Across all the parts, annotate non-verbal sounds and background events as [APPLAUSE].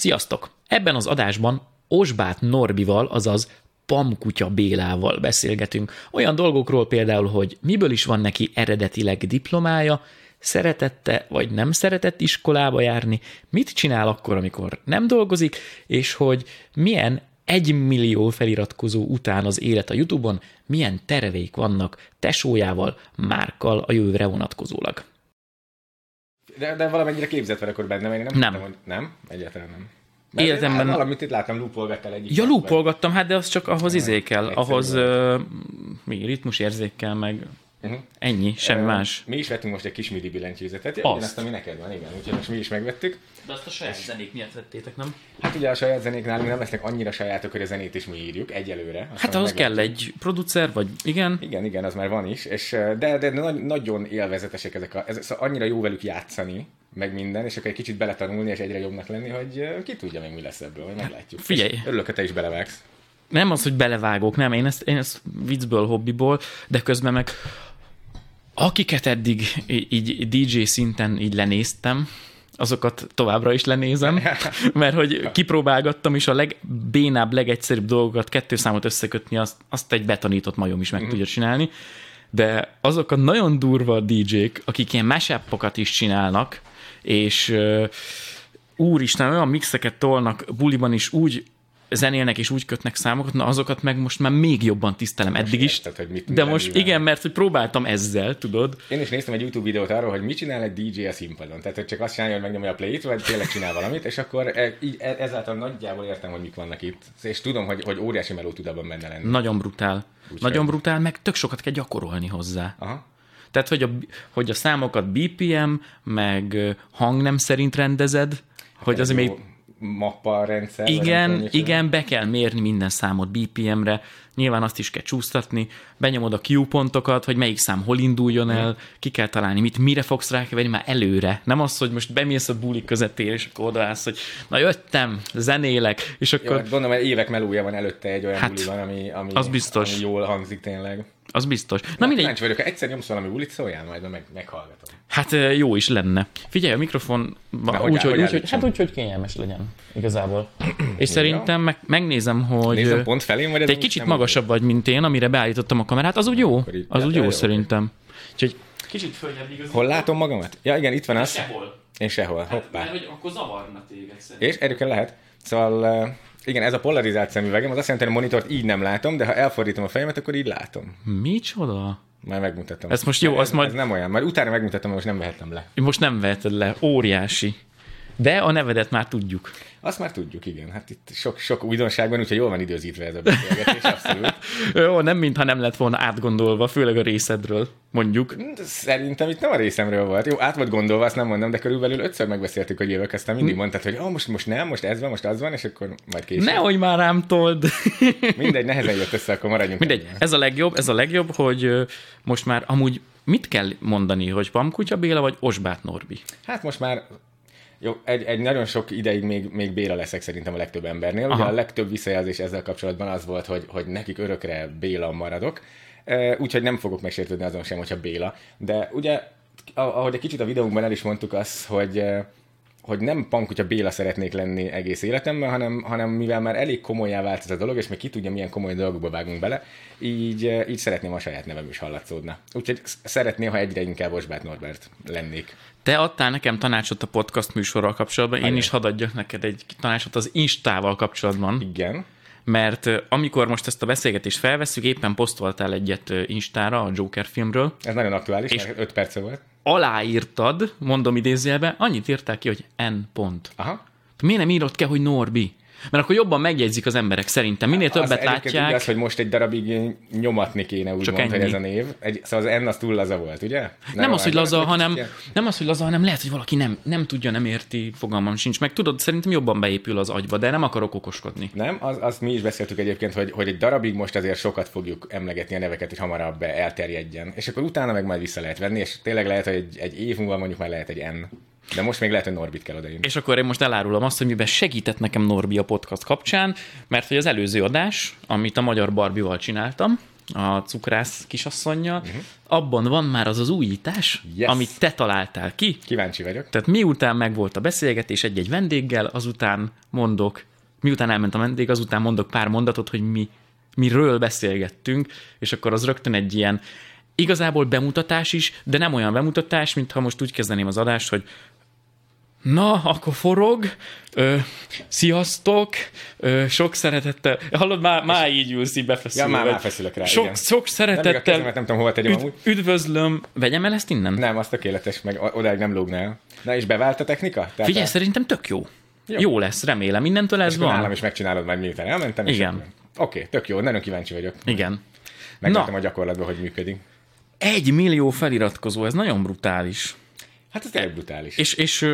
Sziasztok! Ebben az adásban Osbát Norbival, azaz Pamkutya Bélával beszélgetünk. Olyan dolgokról például, hogy miből is van neki eredetileg diplomája, szeretette vagy nem szeretett iskolába járni, mit csinál akkor, amikor nem dolgozik, és hogy milyen egy millió feliratkozó után az élet a Youtube-on, milyen terveik vannak tesójával, Márkkal a jövőre vonatkozólag. De, de valamennyire képzett vagy akkor benne, én nem, Nem. Tudtam, hogy nem, egyáltalán nem. Életemben- Én valamit itt láttam, lúpolgattál egyik. Ja, lúpolgattam, hát de az csak ahhoz izé kell, ahhoz ö, mi, ritmusérzékkel, meg Uh-huh. ennyi, semmi más. Mi is vettünk most egy kis midi billentyűzetet, Azt. ami neked van, igen, úgyhogy most mi is megvettük. De azt a saját zenék miatt vettétek, nem? Hát ugye a saját zenék nálunk nem lesznek annyira sajátok, hogy a zenét is mi írjuk egyelőre. Aztán Hát ahhoz kell egy producer, vagy igen, Igen, igen, az már van is, és, de, de nagy, nagyon élvezetesek ezek, a, ez, szóval annyira jó velük játszani, meg minden, és akkor egy kicsit beletanulni, és egyre jobbnak lenni, hogy ki tudja még mi lesz ebből, majd meglátjuk. figyelj. És örülök, hogy te is belevágsz. nem az, hogy belevágok, nem, én ezt, én ezt viccből, hobbiból, de közben meg akiket eddig így DJ szinten így lenéztem, azokat továbbra is lenézem, [LAUGHS] mert hogy kipróbálgattam, és a legbénább, legegyszerűbb dolgokat, kettő számot összekötni, azt, azt egy betanított majom is meg tudja csinálni, de azok a nagyon durva DJ-k, akik ilyen mashup is csinálnak, és ö, úristen, olyan mixeket tolnak buliban is úgy zenélnek és úgy kötnek számokat, na azokat meg most már még jobban tisztelem eddig is. érted, hogy mit- de mivel most művel. igen, mert hogy próbáltam ezzel, tudod. Én is néztem egy YouTube videót arról, hogy mit csinál egy DJ a színpadon. Tehát, hogy csak azt csinálja, hogy megnyomja a play-t, vagy tényleg csinál valamit, és akkor e, így, e- ezáltal nagyjából értem, hogy mik vannak itt. És tudom, hogy, hogy óriási meló tud abban benne lenni. Nagyon brutál. Úgyhogy- Nagyon brutál, meg tök sokat kell gyakorolni hozzá. Aha. Tehát, hogy a, hogy a számokat BPM, meg ö, hangnem szerint rendezed, hogy azért Jó még mappa rendszer. Igen, igen, be kell mérni minden számot BPM-re, nyilván azt is kell csúsztatni, benyomod a Q pontokat, hogy melyik szám hol induljon el, ki kell találni, mit, mire fogsz rákeverni már előre. Nem az, hogy most bemész a buli közepére, és akkor odaállsz, hogy na jöttem, zenélek, és Jó, akkor hát gondolom, hogy évek melója van előtte egy olyan Hát, buli van, ami, ami, az biztos. ami jól hangzik tényleg. Az biztos. Na Na, mindegy, Kíváncsi vagyok, ha egyszer nyomsz valami bulit, szóljál majd, meg, meghallgatom. hát jó is lenne. Figyelj, a mikrofon hogy úgy, hogy, úgy, hogy, hát úgy, hogy kényelmes legyen, igazából. [CLEARS THROAT] És szerintem meg, megnézem, hogy... Nézem pont felém, vagy Te egy kicsit magasabb vagy, mint én, amire beállítottam a kamerát, az úgy jó. Az úgy jó jó, szerintem. Úgyhogy kicsit följebb igaz. Hol látom magamat? Ja, igen, itt van az. Sehol. Én sehol. Hoppá. Mert hogy akkor zavarna téged szerintem. És erőken lehet. Szóval igen, ez a polarizált szemüvegem, az azt jelenti, hogy a monitort így nem látom, de ha elfordítom a fejemet, akkor így látom. Micsoda? Már megmutatom. Ez most jó, ez, azt majd- Ez nem olyan. Majd utána megmutatom, most nem vehetem le. Most nem veheted le, óriási. De a nevedet már tudjuk. Azt már tudjuk, igen. Hát itt sok, sok újdonság van, úgyhogy jól van időzítve ez a beszélgetés, abszolút. [LAUGHS] Jó, nem mintha nem lett volna átgondolva, főleg a részedről, mondjuk. De Szerintem itt nem a részemről volt. Jó, át volt gondolva, azt nem mondom, de körülbelül ötször megbeszéltük, hogy jövök, aztán mindig mondtad, hogy oh, most, most nem, most ez van, most az van, és akkor majd később. Nehogy már rám told. [LAUGHS] Mindegy, nehezen jött össze, akkor maradjunk. Mindegy, ennyiben. ez a legjobb, ez a legjobb, hogy most már amúgy mit kell mondani, hogy Pamkutya Béla vagy Osbát Norbi? Hát most már jó, egy, egy nagyon sok ideig még, még Béla leszek szerintem a legtöbb embernél. Ugye Aha. a legtöbb visszajelzés ezzel kapcsolatban az volt, hogy, hogy nekik örökre Béla maradok, úgyhogy nem fogok megsértődni azon sem, hogyha Béla. De ugye, ah- ahogy egy kicsit a videónkban el is mondtuk azt, hogy hogy nem pankutya Béla szeretnék lenni egész életemben, hanem, hanem mivel már elég komolyá vált ez a dolog, és még ki tudja, milyen komoly dolgokba vágunk bele, így, eh, így szeretném a saját nevem is hallatszódna. Úgyhogy sz- szeretném, ha egyre inkább Osbát Norbert lennék. Te adtál nekem tanácsot a podcast műsorral kapcsolatban, én Ajaj. is hadd adjak neked egy tanácsot az Instával kapcsolatban, Igen. mert ö, amikor most ezt a beszélgetést felveszünk, éppen posztoltál egyet ö, Instára a Joker filmről, Ez nagyon aktuális, És- mert 5 perce volt. Aláírtad, mondom idézőjelbe, annyit írtál ki, hogy N pont. Aha. Miért nem írod ki, hogy Norbi? Mert akkor jobban megjegyzik az emberek szerintem. Minél többet az látják. Igaz, hogy most egy darabig nyomatni kéne, úgy mond, hogy ez a név. Egy, szóval az N az túl laza volt, ugye? Nem az, hogy az laza, hanem, kicsit nem az, hogy laza, hanem lehet, hogy valaki nem, nem tudja, nem érti, fogalmam sincs. Meg tudod, szerintem jobban beépül az agyba, de nem akarok okoskodni. Nem, az, azt mi is beszéltük egyébként, hogy, hogy egy darabig most azért sokat fogjuk emlegetni a neveket, hogy hamarabb elterjedjen. És akkor utána meg majd vissza lehet venni, és tényleg lehet, hogy egy, egy év múlva mondjuk már lehet egy N. De most még lehet, hogy Norbit kell odaírni. És akkor én most elárulom azt, hogy miben segített nekem Norbi a podcast kapcsán, mert hogy az előző adás, amit a Magyar Barbival csináltam, a cukrász kisasszonyjal, uh-huh. abban van már az az újítás, Yes. amit te találtál ki. Kíváncsi vagyok. Tehát miután megvolt a beszélgetés egy-egy vendéggel, azután mondok, miután elment a vendég, azután mondok pár mondatot, hogy mi, miről beszélgettünk, és akkor az rögtön egy ilyen igazából bemutatás is, de nem olyan bemutatás, mintha most úgy kezdeném az adást, hogy Na, akkor forog. Ö, sziasztok. Ö, sok szeretettel. Hallod, már, már így ülsz, így befeszülve. Ja, már- már feszülök rá, Sok, igen. sok Nem, a szeretettel. kezemet nem tudom hova tegyem amúgy. üdvözlöm. Vegyem el ezt innen? Nem, az tökéletes, meg odáig nem lógnál. Na és bevált a technika? Tehát Figyelj, a... szerintem tök jó. Jó. Jó, lesz, remélem. Mindentől ez és akkor nálam van. is megcsinálod majd miután elmentem. Igen. Oké, tök jó, nagyon kíváncsi vagyok. Igen. Na. a gyakorlatban, hogy működik. Egy millió feliratkozó, ez nagyon brutális. Hát ez tényleg brutális. És, és,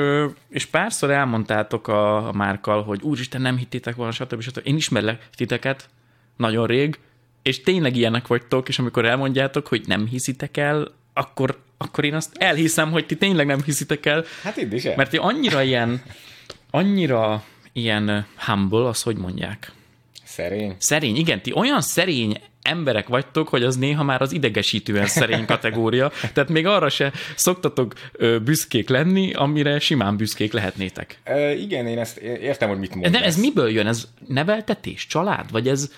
és párszor elmondtátok a, a márkal, hogy úristen, nem hittétek volna, stb. stb. Én ismerlek titeket nagyon rég, és tényleg ilyenek vagytok, és amikor elmondjátok, hogy nem hiszitek el, akkor, akkor én azt elhiszem, hogy ti tényleg nem hiszitek el, Hát itt is el. mert ti annyira ilyen, annyira ilyen humble, az hogy mondják? Szerény. Szerény, igen, ti olyan szerény emberek vagytok, hogy az néha már az idegesítően szerény kategória, tehát még arra se szoktatok büszkék lenni, amire simán büszkék lehetnétek. E, igen, én ezt értem, hogy mit mondasz. De ez miből jön? Ez neveltetés? Család? Vagy ez...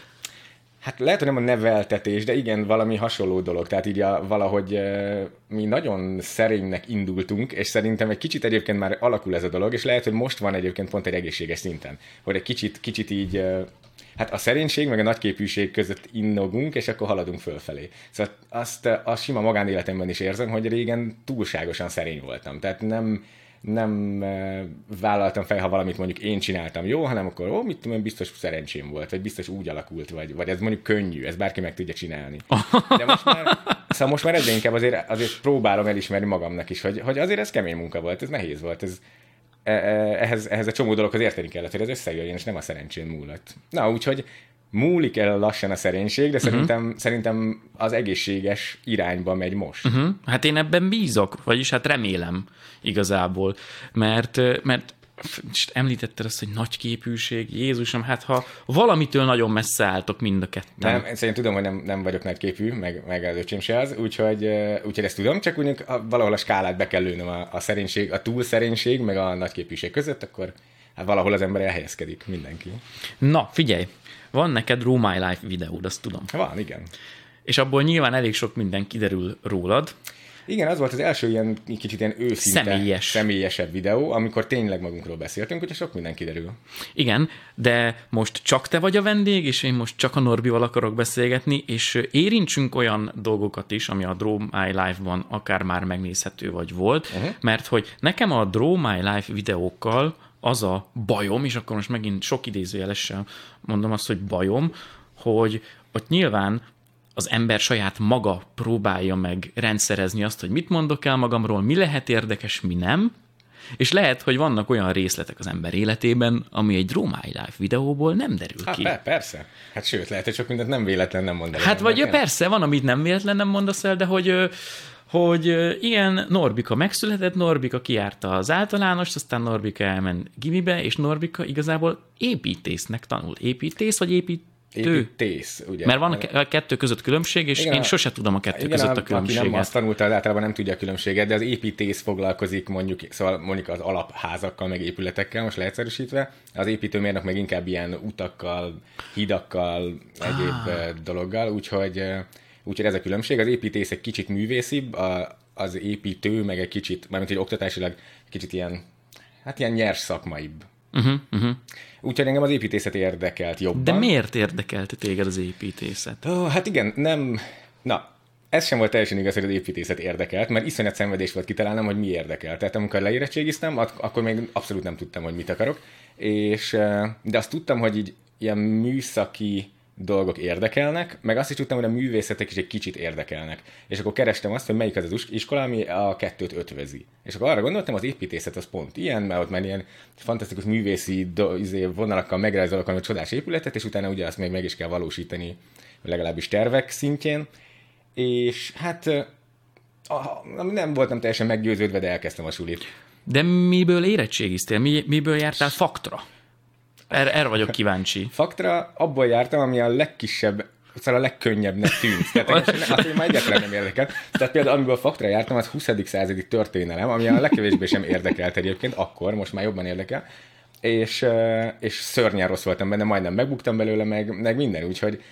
Hát lehet, hogy nem a neveltetés, de igen, valami hasonló dolog. Tehát így a, valahogy e, mi nagyon szerénynek indultunk, és szerintem egy kicsit egyébként már alakul ez a dolog, és lehet, hogy most van egyébként pont egy egészséges szinten, hogy egy kicsit, kicsit így, e, hát a szerénység meg a nagyképűség között innogunk, és akkor haladunk fölfelé. Szóval azt a sima magánéletemben is érzem, hogy régen túlságosan szerény voltam. Tehát nem, nem e, vállaltam fel, ha valamit mondjuk én csináltam jó, hanem akkor, ó, mit tudom én, biztos szerencsém volt, vagy biztos úgy alakult, vagy, vagy ez mondjuk könnyű, ez bárki meg tudja csinálni. De most már, szóval most már egyre inkább azért, azért próbálom elismerni magamnak is, hogy, hogy azért ez kemény munka volt, ez nehéz volt, ez, ehhez, ehhez a csomó dologhoz érteni kellett, hogy ez összejöjjön, és nem a szerencsén múlott. Na, úgyhogy múlik el lassan a szerénység, de szerintem, uh-huh. szerintem az egészséges irányba megy most. Uh-huh. Hát én ebben bízok, vagyis hát remélem igazából, mert, mert és említetted azt, hogy nagy képűség, Jézusom, hát ha valamitől nagyon messze álltok mind a ketten. Nem, szerintem tudom, hogy nem, nem vagyok nagyképű, meg, meg az öcsém se az, úgyhogy, úgyhogy ezt tudom, csak úgy valahol a skálát be kell lőnöm a, a szerénység, a túl szerénység, meg a nagyképűség között, akkor hát valahol az ember elhelyezkedik, mindenki. Na, figyelj, van neked Row My Life videód, azt tudom. Van, igen. És abból nyilván elég sok minden kiderül rólad. Igen, az volt az első ilyen kicsit ilyen őszinte, Személyes. személyesebb videó, amikor tényleg magunkról beszéltünk, úgyhogy sok minden kiderül. Igen, de most csak te vagy a vendég, és én most csak a Norbival akarok beszélgetni, és érintsünk olyan dolgokat is, ami a Draw My Life-ban akár már megnézhető vagy volt, uh-huh. mert hogy nekem a Draw My Life videókkal az a bajom, és akkor most megint sok idézőjelessel mondom azt, hogy bajom, hogy ott nyilván az ember saját maga próbálja meg rendszerezni azt, hogy mit mondok el magamról, mi lehet érdekes, mi nem, és lehet, hogy vannak olyan részletek az ember életében, ami egy Draw My Life videóból nem derül Hát ki. per, persze. Hát sőt, lehet, hogy sok mindent nem véletlen nem mondani. Hát vagy persze, van, amit nem véletlen nem mondasz el, de hogy, hogy ilyen Norbika megszületett, Norbika kiárta az általánost, aztán Norbika elment gimibe, és Norbika igazából építésznek tanul. Építész vagy építő? Építész, ugye? Mert van a ke- a kettő között különbség, és Igen, én sose tudom a kettő Igen, között a a, aki nem különbséget. azt tanulta, általában nem tudja a különbséget, de az építész foglalkozik mondjuk, szóval mondjuk az alapházakkal, meg épületekkel, most leegyszerűsítve, az építőmérnök meg inkább ilyen utakkal, hidakkal, egyéb ah. dologgal, úgyhogy, eh, úgyhogy ez a különbség. Az építész egy kicsit művészibb, a, az építő meg egy kicsit, mármint egy oktatásilag kicsit ilyen, hát ilyen nyers szakmaibb. Uh-huh, uh-huh. Úgyhogy engem az építészet érdekelt jobban. De miért érdekelte téged az építészet? Ó, hát igen, nem... Na, ez sem volt teljesen igaz, hogy az építészet érdekelt, mert iszonyat szenvedés volt kitalálnom, hogy mi érdekel. Tehát amikor leérettségiztem, ak- akkor még abszolút nem tudtam, hogy mit akarok. És, de azt tudtam, hogy így ilyen műszaki dolgok érdekelnek, meg azt is tudtam, hogy a művészetek is egy kicsit érdekelnek. És akkor kerestem azt, hogy melyik az az iskola, ami a kettőt ötvözi. És akkor arra gondoltam, az építészet az pont ilyen, mert ott már ilyen fantasztikus művészi do, izé, vonalakkal megrajzolok valami csodás épületet, és utána ugye azt még meg is kell valósítani, legalábbis tervek szintjén. És hát nem voltam teljesen meggyőződve, de elkezdtem a sulit. De miből érettségiztél? Mi, miből jártál faktra? Erre, erre vagyok kíváncsi. Faktra abból jártam, ami a legkisebb szóval a legkönnyebbnek tűnt. Tehát azt én már egyetlen nem érdekel. Tehát például amiből faktra jártam, az 20. századi történelem, ami a legkevésbé sem érdekelt egyébként, akkor, most már jobban érdekel. És, és szörnyen rossz voltam benne, majdnem megbuktam belőle, meg, meg minden, úgyhogy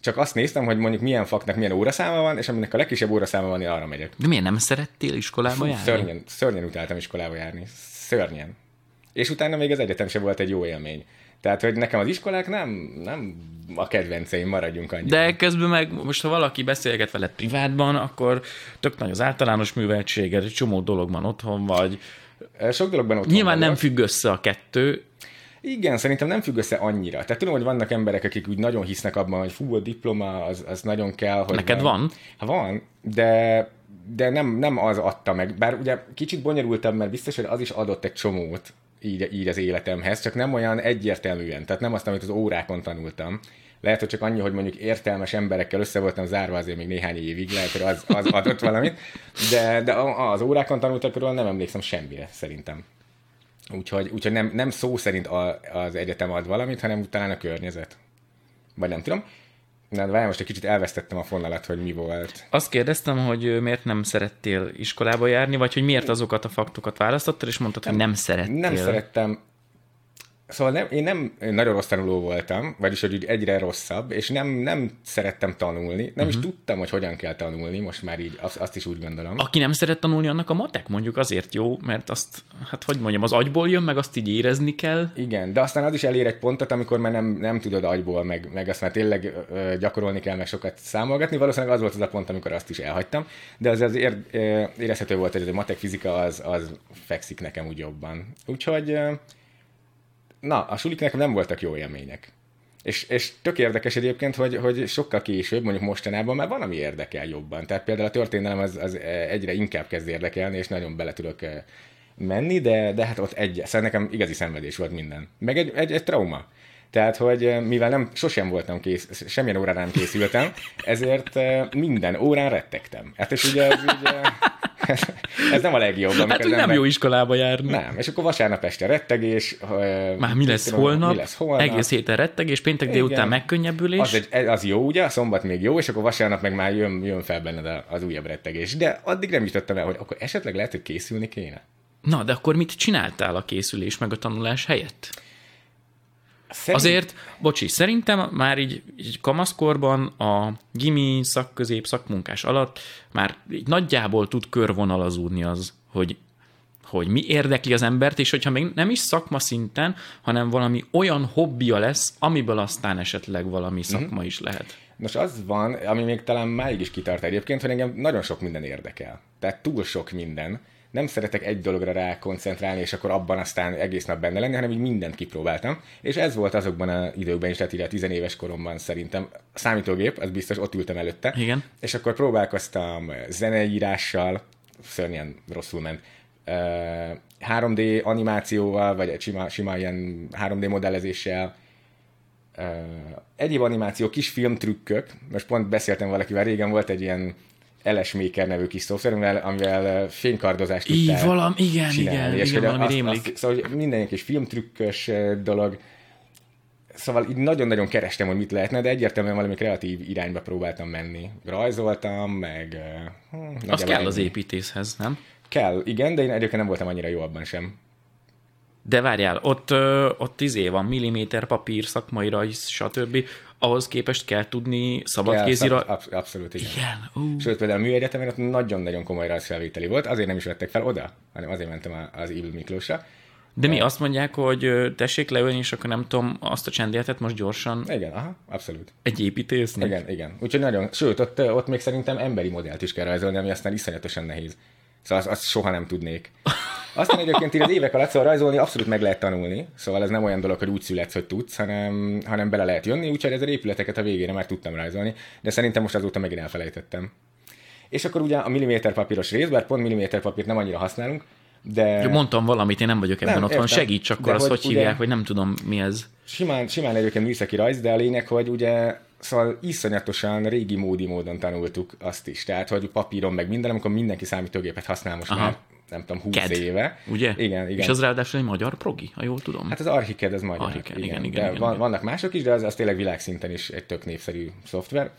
csak azt néztem, hogy mondjuk milyen faknak milyen óraszáma van, és aminek a legkisebb óraszáma van, én arra megyek. De miért nem szerettél iskolába Fú, járni? Szörnyen, szörnyen utáltam iskolába járni. Szörnyen. És utána még az egyetem sem volt egy jó élmény. Tehát, hogy nekem az iskolák nem, nem a kedvenceim, maradjunk annyira. De közben meg most, ha valaki beszélget veled privátban, akkor tök nagy az általános műveltséged, egy csomó dologban otthon vagy. Sok dologban ott Nyilván nem függ össze a kettő, igen, szerintem nem függ össze annyira. Tehát tudom, hogy vannak emberek, akik úgy nagyon hisznek abban, hogy fú, a diploma az, az nagyon kell. Hogy Neked van? Ha van, de, de nem, nem az adta meg. Bár ugye kicsit bonyolultabb, mert biztos, hogy az is adott egy csomót így, így az életemhez, csak nem olyan egyértelműen. Tehát nem azt, amit az órákon tanultam. Lehet, hogy csak annyi, hogy mondjuk értelmes emberekkel össze voltam zárva azért még néhány évig, lehet, hogy az, az adott valamit, de, de az órákon tanultakról nem emlékszem semmire, szerintem. Úgyhogy, úgyhogy nem, nem szó szerint az egyetem ad valamit, hanem talán a környezet. Vagy nem tudom. Na, de most egy kicsit elvesztettem a fonalat, hogy mi volt. Azt kérdeztem, hogy miért nem szerettél iskolába járni, vagy hogy miért azokat a faktokat választottad, és mondtad, nem, hogy nem szerettél. Nem szerettem Szóval nem, én nem nagyon rossz tanuló voltam, vagyis hogy egyre rosszabb, és nem, nem szerettem tanulni, nem uh-huh. is mhm. tudtam, hogy hogyan kell tanulni, most már így azt, azt is úgy gondolom. Aki nem szeret tanulni, annak a matek mondjuk azért jó, mert azt, hát hogy mondjam, az agyból jön, meg azt így érezni kell. Igen, de aztán az is elér egy pontot, amikor már nem, nem tudod agyból, meg, meg azt már tényleg ö, gyakorolni kell, meg sokat számolgatni. Valószínűleg az volt az a pont, amikor azt is elhagytam, de az, az ér, érezhető volt, hogy a matek fizika az, az fekszik nekem úgy jobban. Úgyhogy na, a sulik nem voltak jó élmények. És, és tök érdekes egyébként, hogy, hogy sokkal később, mondjuk mostanában már van, ami érdekel jobban. Tehát például a történelem az, az egyre inkább kezd érdekelni, és nagyon bele tudok eh, menni, de, de hát ott egy, szóval nekem igazi szenvedés volt minden. Meg egy, egy, egy trauma. Tehát, hogy eh, mivel nem, sosem voltam kész, semmilyen órára nem készültem, ezért eh, minden órán rettegtem. Hát és ugye ez így, ez nem a legjobb. Hát úgy nem jó iskolába járni. Nem, és akkor vasárnap este rettegés. Már mi lesz, tudom, holnap, mi lesz holnap? Egész héten rettegés, péntek Igen. délután megkönnyebbülés. Az, egy, az jó, ugye, a szombat még jó, és akkor vasárnap meg már jön, jön fel benned az újabb rettegés. De addig nem jutottam el, hogy akkor esetleg lehet, hogy készülni kéne. Na, de akkor mit csináltál a készülés meg a tanulás helyett? Szerint... Azért, bocsi, szerintem már így, így kamaszkorban a gimi szakközép szakmunkás alatt már így nagyjából tud körvonalazódni az, hogy hogy mi érdekli az embert, és hogyha még nem is szakma szinten, hanem valami olyan hobbija lesz, amiből aztán esetleg valami mhm. szakma mm-hmm. is lehet. Nos, az van, ami még talán máig is kitart egyébként, hogy engem nagyon sok minden érdekel. Tehát túl sok minden nem szeretek egy dologra rá koncentrálni, és akkor abban aztán egész nap benne lenni, hanem így mindent kipróbáltam. És ez volt azokban az időkben is, tehát így a tizenéves koromban szerintem. A számítógép, az biztos, ott ültem előtte. Igen. És akkor próbálkoztam zeneírással, szörnyen rosszul ment. 3D animációval, vagy sima, sima ilyen 3D modellezéssel, egyéb animáció, kis filmtrükkök, most pont beszéltem valakivel, régen volt egy ilyen LS Maker nevű kis szoftver, amivel, amivel fénykardozást tudtál Így valam, igen, csinálni. igen, és igen, valami azt, rémlik. Azt, szóval minden egy kis filmtrükkös dolog, Szóval így nagyon-nagyon kerestem, hogy mit lehetne, de egyértelműen valami kreatív irányba próbáltam menni. Rajzoltam, meg... Hm, az kell ennyi. az építészhez, nem? Kell, igen, de én egyébként nem voltam annyira jó abban sem. De várjál, ott, ott izé van, milliméter papír, szakmai rajz, stb ahhoz képest kell tudni szabadkézira... Szab, absz- abszolút, igen. igen uh. Sőt, például a műegyetemen ott nagyon-nagyon komoly rajzfelvételi volt, azért nem is vettek fel oda, hanem azért mentem az Ivl Miklósra. De mi azt mondják, hogy tessék leülni, és akkor nem tudom, azt a csendéletet most gyorsan... Igen, aha, abszolút. Egy építésznek? Igen, igen. Úgyhogy nagyon, sőt, ott, ott még szerintem emberi modellt is kell rajzolni, ami aztán iszonyatosan nehéz. Szóval azt, azt soha nem tudnék. [LAUGHS] Aztán egyébként így az évek alatt szóval rajzolni abszolút meg lehet tanulni, szóval ez nem olyan dolog, hogy úgy születsz, hogy tudsz, hanem, hanem bele lehet jönni, úgyhogy ezzel épületeket a végére már tudtam rajzolni, de szerintem most azóta megint elfelejtettem. És akkor ugye a milliméter papíros rész, bár pont milliméter papírt nem annyira használunk, de... Mondtam valamit, én nem vagyok ebben nem, otthon, segíts akkor de azt, hogy, hogy hívják, ugye, hogy nem tudom mi ez. Simán, simán egyébként műszaki rajz, de a lényeg, hogy ugye Szóval iszonyatosan régi módi módon tanultuk azt is. Tehát, hogy papíron meg minden, amikor mindenki számítógépet használ most Aha. már nem tudom, 20 Ked, éve. Ugye? Igen, igen. És az ráadásul egy magyar progi, ha jól tudom. Hát az Archicad az magyar. Archicad, igen, igen, igen, de igen, van, igen. vannak mások is, de az, az tényleg világszinten is egy tök népszerű szoftver.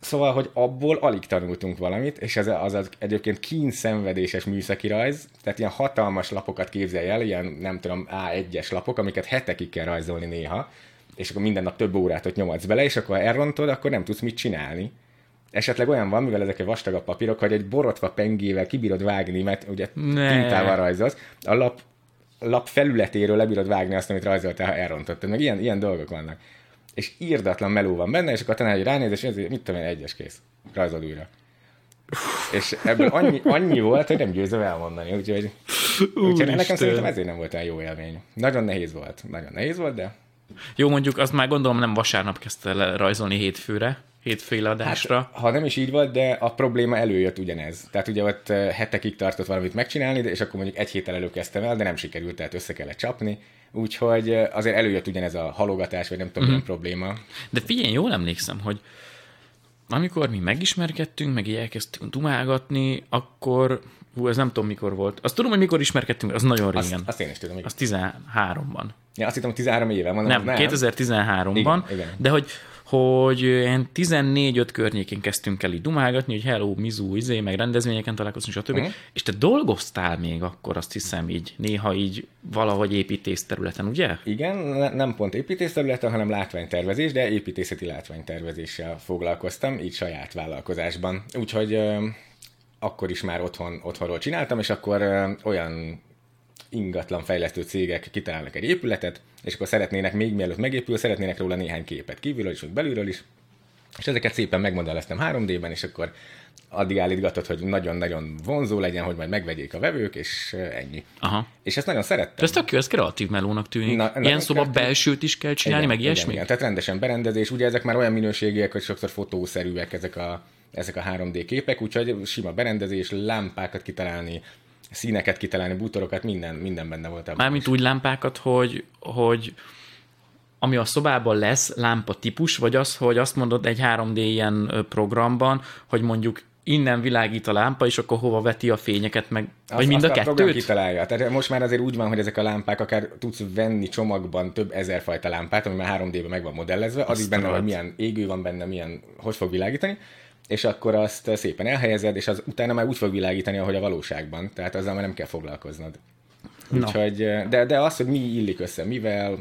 Szóval, hogy abból alig tanultunk valamit, és ez az, az egyébként kín szenvedéses műszaki rajz, tehát ilyen hatalmas lapokat képzelj el, ilyen nem tudom, A1-es lapok, amiket hetekig kell rajzolni néha, és akkor minden nap több órát ott nyomadsz bele, és akkor ha elrontod, akkor nem tudsz mit csinálni. Esetleg olyan van, mivel ezek egy vastagabb papírok, hogy egy borotva pengével kibírod vágni, mert ugye Ne. tintával rajzolsz, a lap, lap felületéről lebírod vágni azt, amit rajzoltál, ha elrontottad. Meg ilyen, ilyen dolgok vannak. És írdatlan meló van benne, és akkor a tanár ránéz, és ezért, mit tudom én, egyes kész. Rajzol újra. És ebből annyi, annyi volt, hogy nem győzöm elmondani, úgyhogy, úgyhogy nekem szerintem ezért nem volt olyan jó élmény. Nagyon nehéz volt, nagyon nehéz volt, de Jó, mondjuk azt már gondolom nem vasárnap kezdte el rajzolni hétfőre, hétféle adásra. Hát, ha nem is így volt, de a probléma előjött ugyanez. Tehát ugye ott hetekig tartott valamit megcsinálni, de- és akkor mondjuk egy héttel elő kezdtem el, de nem sikerült, tehát össze kellett csapni. Úgyhogy azért előjött ugyanez a halogatás, vagy nem tudom, milyen probléma. De figyelj, jól emlékszem, hogy amikor mi megismerkedtünk, meg így elkezdtünk dumálgatni, akkor, hú, ez nem tudom mikor volt. Azt tudom, hogy mikor ismerkedtünk, az nagyon Azt, régen. azt én is tudom. Igen. Az 13-ban. Ja, azt hittem, hogy 13 éve van. Nem, 2013-ban, Igen, igen. de hogy hogy ilyen 14-5 környékén kezdtünk el így dumálgatni, hogy hello, mizu, izé, meg rendezvényeken találkoztunk, stb. Uh-huh. És te dolgoztál még akkor, azt hiszem így, néha így valahogy építész területen, ugye? Igen, ne- nem pont építészterületen, hanem látványtervezés, de építészeti látványtervezéssel foglalkoztam, így saját vállalkozásban. Úgyhogy akkor is már otthon, otthonról csináltam, és akkor olyan ingatlan fejlesztő cégek kitalálnak egy épületet, és akkor szeretnének még mielőtt megépül, szeretnének róla néhány képet kívülről is, vagy belülről is, és ezeket szépen megmodelleztem 3D-ben, és akkor addig állítgatott, hogy nagyon-nagyon vonzó legyen, hogy majd megvegyék a vevők, és ö, ennyi. Aha. És ezt nagyon szerettem. Ez tök jó, ez kreatív melónak tűnik. Na, Ilyen szoba kreatív. belsőt is kell csinálni, meg ilyesmi? Igen, igen. Tehát rendesen berendezés, ugye ezek már olyan minőségiek, hogy sokszor fotószerűek ezek a, ezek a 3D képek, úgyhogy sima berendezés, lámpákat kitalálni, színeket kitalálni, bútorokat, minden, minden benne volt abban. Mármint úgy lámpákat, hogy, hogy ami a szobában lesz lámpa típus, vagy az, hogy azt mondod egy 3D ilyen programban, hogy mondjuk innen világít a lámpa, és akkor hova veti a fényeket, meg, Azt- vagy mind a azt program kettőt? kitalálja. Tehát most már azért úgy van, hogy ezek a lámpák akár tudsz venni csomagban több ezer fajta lámpát, ami már 3D-ben meg van modellezve, az is benne, hogy milyen égő van benne, milyen, hogy fog világítani, és akkor azt szépen elhelyezed, és az utána már úgy fog világítani, ahogy a valóságban, tehát azzal már nem kell foglalkoznod. Úgyhogy, de, de az, hogy mi illik össze, mivel,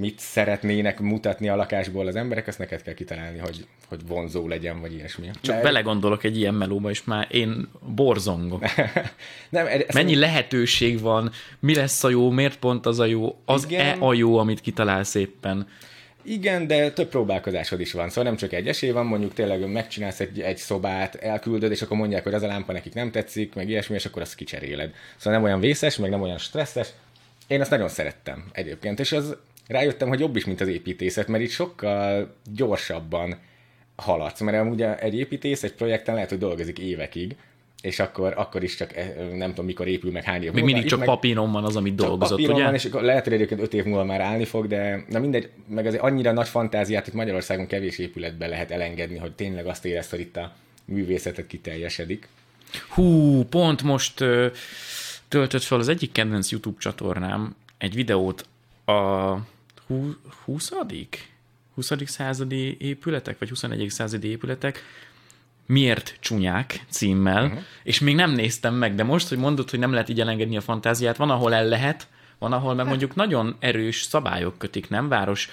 mit szeretnének mutatni a lakásból az emberek, ezt neked kell kitalálni, hogy, hogy vonzó legyen, vagy ilyesmi. Csak De- belegondolok egy ilyen melóba, és már én borzongok. [LAUGHS] nem, ez- Mennyi lehetőség van, mi lesz a jó, miért pont az a jó, az-e a jó, amit kitalálsz éppen. Igen, de több próbálkozásod is van, szóval nem csak egy esély van, mondjuk tényleg megcsinálsz egy, egy szobát, elküldöd, és akkor mondják, hogy az a lámpa nekik nem tetszik, meg ilyesmi, és akkor azt kicseréled. Szóval nem olyan vészes, meg nem olyan stresszes. Én azt nagyon szerettem egyébként, és az rájöttem, hogy jobb is, mint az építészet, mert itt sokkal gyorsabban haladsz, mert amúgy egy építész egy projekten lehet, hogy dolgozik évekig, és akkor, akkor is csak eh, nem tudom, mikor épül meg, hány év Még mindig Itt csak meg- papíron van az, amit dolgozott, papíron ugye? Van, és lehet, hogy egyébként öt év múlva már állni fog, de na mindegy, meg azért annyira nagy fantáziát itt Magyarországon kevés épületben lehet elengedni, hogy tényleg azt érezd, hogy itt a művészetet kiteljesedik. Hú, pont most ö, töltött fel az egyik kedvenc YouTube csatornám egy videót a hú, 20. 20. századi épületek, vagy 21. századi épületek miért csúnyák címmel, uh-huh. és még nem néztem meg, de most, hogy mondod, hogy nem lehet így elengedni a fantáziát, van, ahol el lehet, van, ahol meg mondjuk nagyon erős szabályok kötik, nem? Város,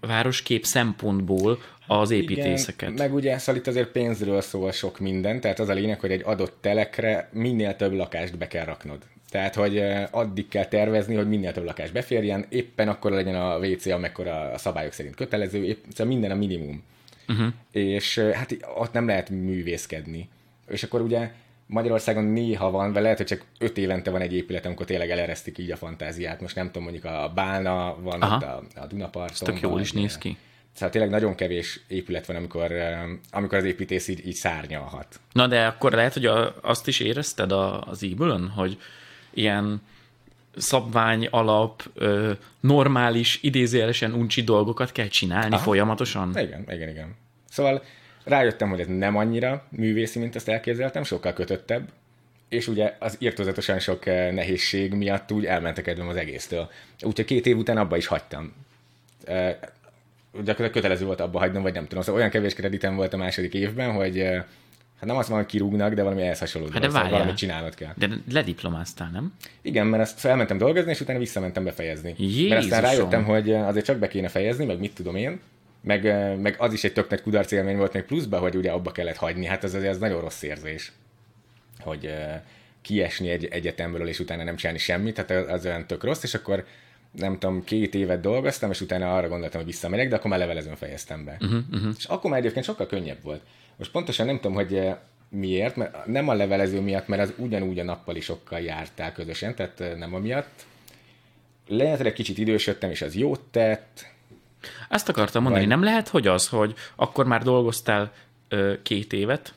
városkép szempontból az építészeket. Igen, meg ugye szóval itt azért pénzről szól sok minden, tehát az a lényeg, hogy egy adott telekre minél több lakást be kell raknod. Tehát, hogy addig kell tervezni, hogy minél több lakás beférjen, éppen akkor legyen a WC, amekkora a szabályok szerint kötelező, épp, szóval minden a minimum. Uh-huh. És hát ott nem lehet művészkedni. És akkor ugye Magyarországon néha van, vagy lehet, hogy csak öt évente van egy épület, amikor tényleg eleresztik így a fantáziát. Most nem tudom, mondjuk a Bálna van, Aha. ott a, a Dunaparton. Tök jól is néz ki. Szóval tényleg nagyon kevés épület van, amikor, amikor az építész így, így szárnyalhat. Na de akkor lehet, hogy a, azt is érezted a, az e hogy ilyen szabvány alap, ö, normális, idézőjelesen uncsi dolgokat kell csinálni Aha. folyamatosan? Igen, igen, igen. Szóval rájöttem, hogy ez nem annyira művészi, mint ezt elképzeltem, sokkal kötöttebb, és ugye az írtozatosan sok eh, nehézség miatt úgy elmentek kedvem az egésztől. Úgyhogy két év után abba is hagytam. Eh, gyakorlatilag kötelező volt abba hagynom, vagy nem tudom. Szóval olyan kevés kreditem volt a második évben, hogy eh, hát nem azt mondom, hogy kirúgnak, de valami ehhez hasonló. Hát de szóval valamit csinálnod kell. De lediplomáztál, nem? Igen, mert azt felmentem dolgozni, és utána visszamentem befejezni. Mert aztán Jézusom! rájöttem, hogy azért csak be kéne fejezni, meg mit tudom én, meg, meg az is egy tök nagy kudarc élmény volt még pluszba, hogy ugye abba kellett hagyni. Hát az azért az nagyon rossz érzés, hogy uh, kiesni egy egyetemből, és utána nem csinálni semmit, tehát az olyan tök rossz, és akkor nem tudom, két évet dolgoztam, és utána arra gondoltam, hogy visszamegyek, de akkor már levelezőn fejeztem be. Uh-huh, uh-huh. És akkor már egyébként sokkal könnyebb volt. Most pontosan nem tudom, hogy eh, miért, mert nem a levelező miatt, mert az ugyanúgy a nappalisokkal jártál közösen, tehát eh, nem amiatt. Lehet, hogy egy kicsit idősödtem, és az jót tett. Azt akartam mondani, Vagy- nem lehet, hogy az, hogy akkor már dolgoztál ö, két évet,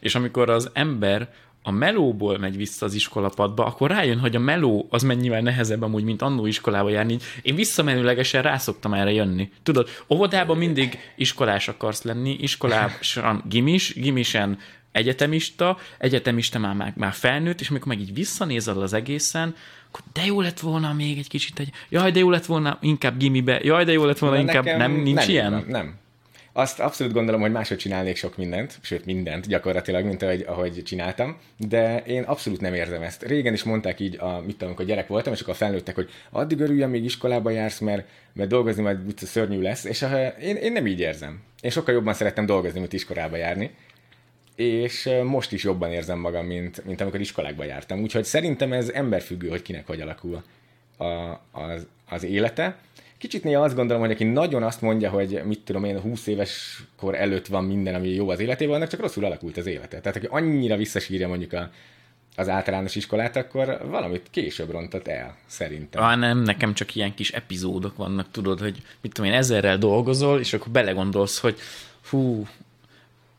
és amikor az ember a melóból megy vissza az iskolapadba, akkor rájön, hogy a meló az mennyivel nehezebb amúgy, mint annó iskolába járni. Én visszamenőlegesen rászoktam erre jönni. Tudod, óvodában mindig iskolás akarsz lenni, iskolásan gimis, gimisen egyetemista, egyetemista már, már, már felnőtt, és amikor meg így visszanézel az egészen, akkor de jó lett volna még egy kicsit egy, jaj, de jó lett volna inkább gimibe, jaj, de jó lett volna De inkább, nem, nincs nem, ilyen? Nem, nem. Azt abszolút gondolom, hogy máshogy csinálnék sok mindent, sőt mindent gyakorlatilag, mint ahogy, ahogy csináltam, de én abszolút nem érzem ezt. Régen is mondták így, a, mit tudom, amikor gyerek voltam, és akkor felnőttek, hogy addig örüljön, még iskolába jársz, mert, mert dolgozni majd szörnyű lesz, és uh, én, én nem így érzem. Én sokkal jobban szerettem dolgozni, mint iskolába járni, és uh, most is jobban érzem magam, mint, mint amikor iskolákba jártam. Úgyhogy szerintem ez emberfüggő, hogy kinek hogy alakul a, az, az élete. Kicsit néha azt gondolom, hogy aki nagyon azt mondja, hogy mit tudom én, 20 éves kor előtt van minden, ami jó az életében, annak csak rosszul alakult az élete. Tehát aki annyira visszasírja mondjuk a, az általános iskolát, akkor valamit később rontott el, szerintem. Ah, nem, nekem csak ilyen kis epizódok vannak, tudod, hogy mit tudom én, ezerrel dolgozol, és akkor belegondolsz, hogy hú,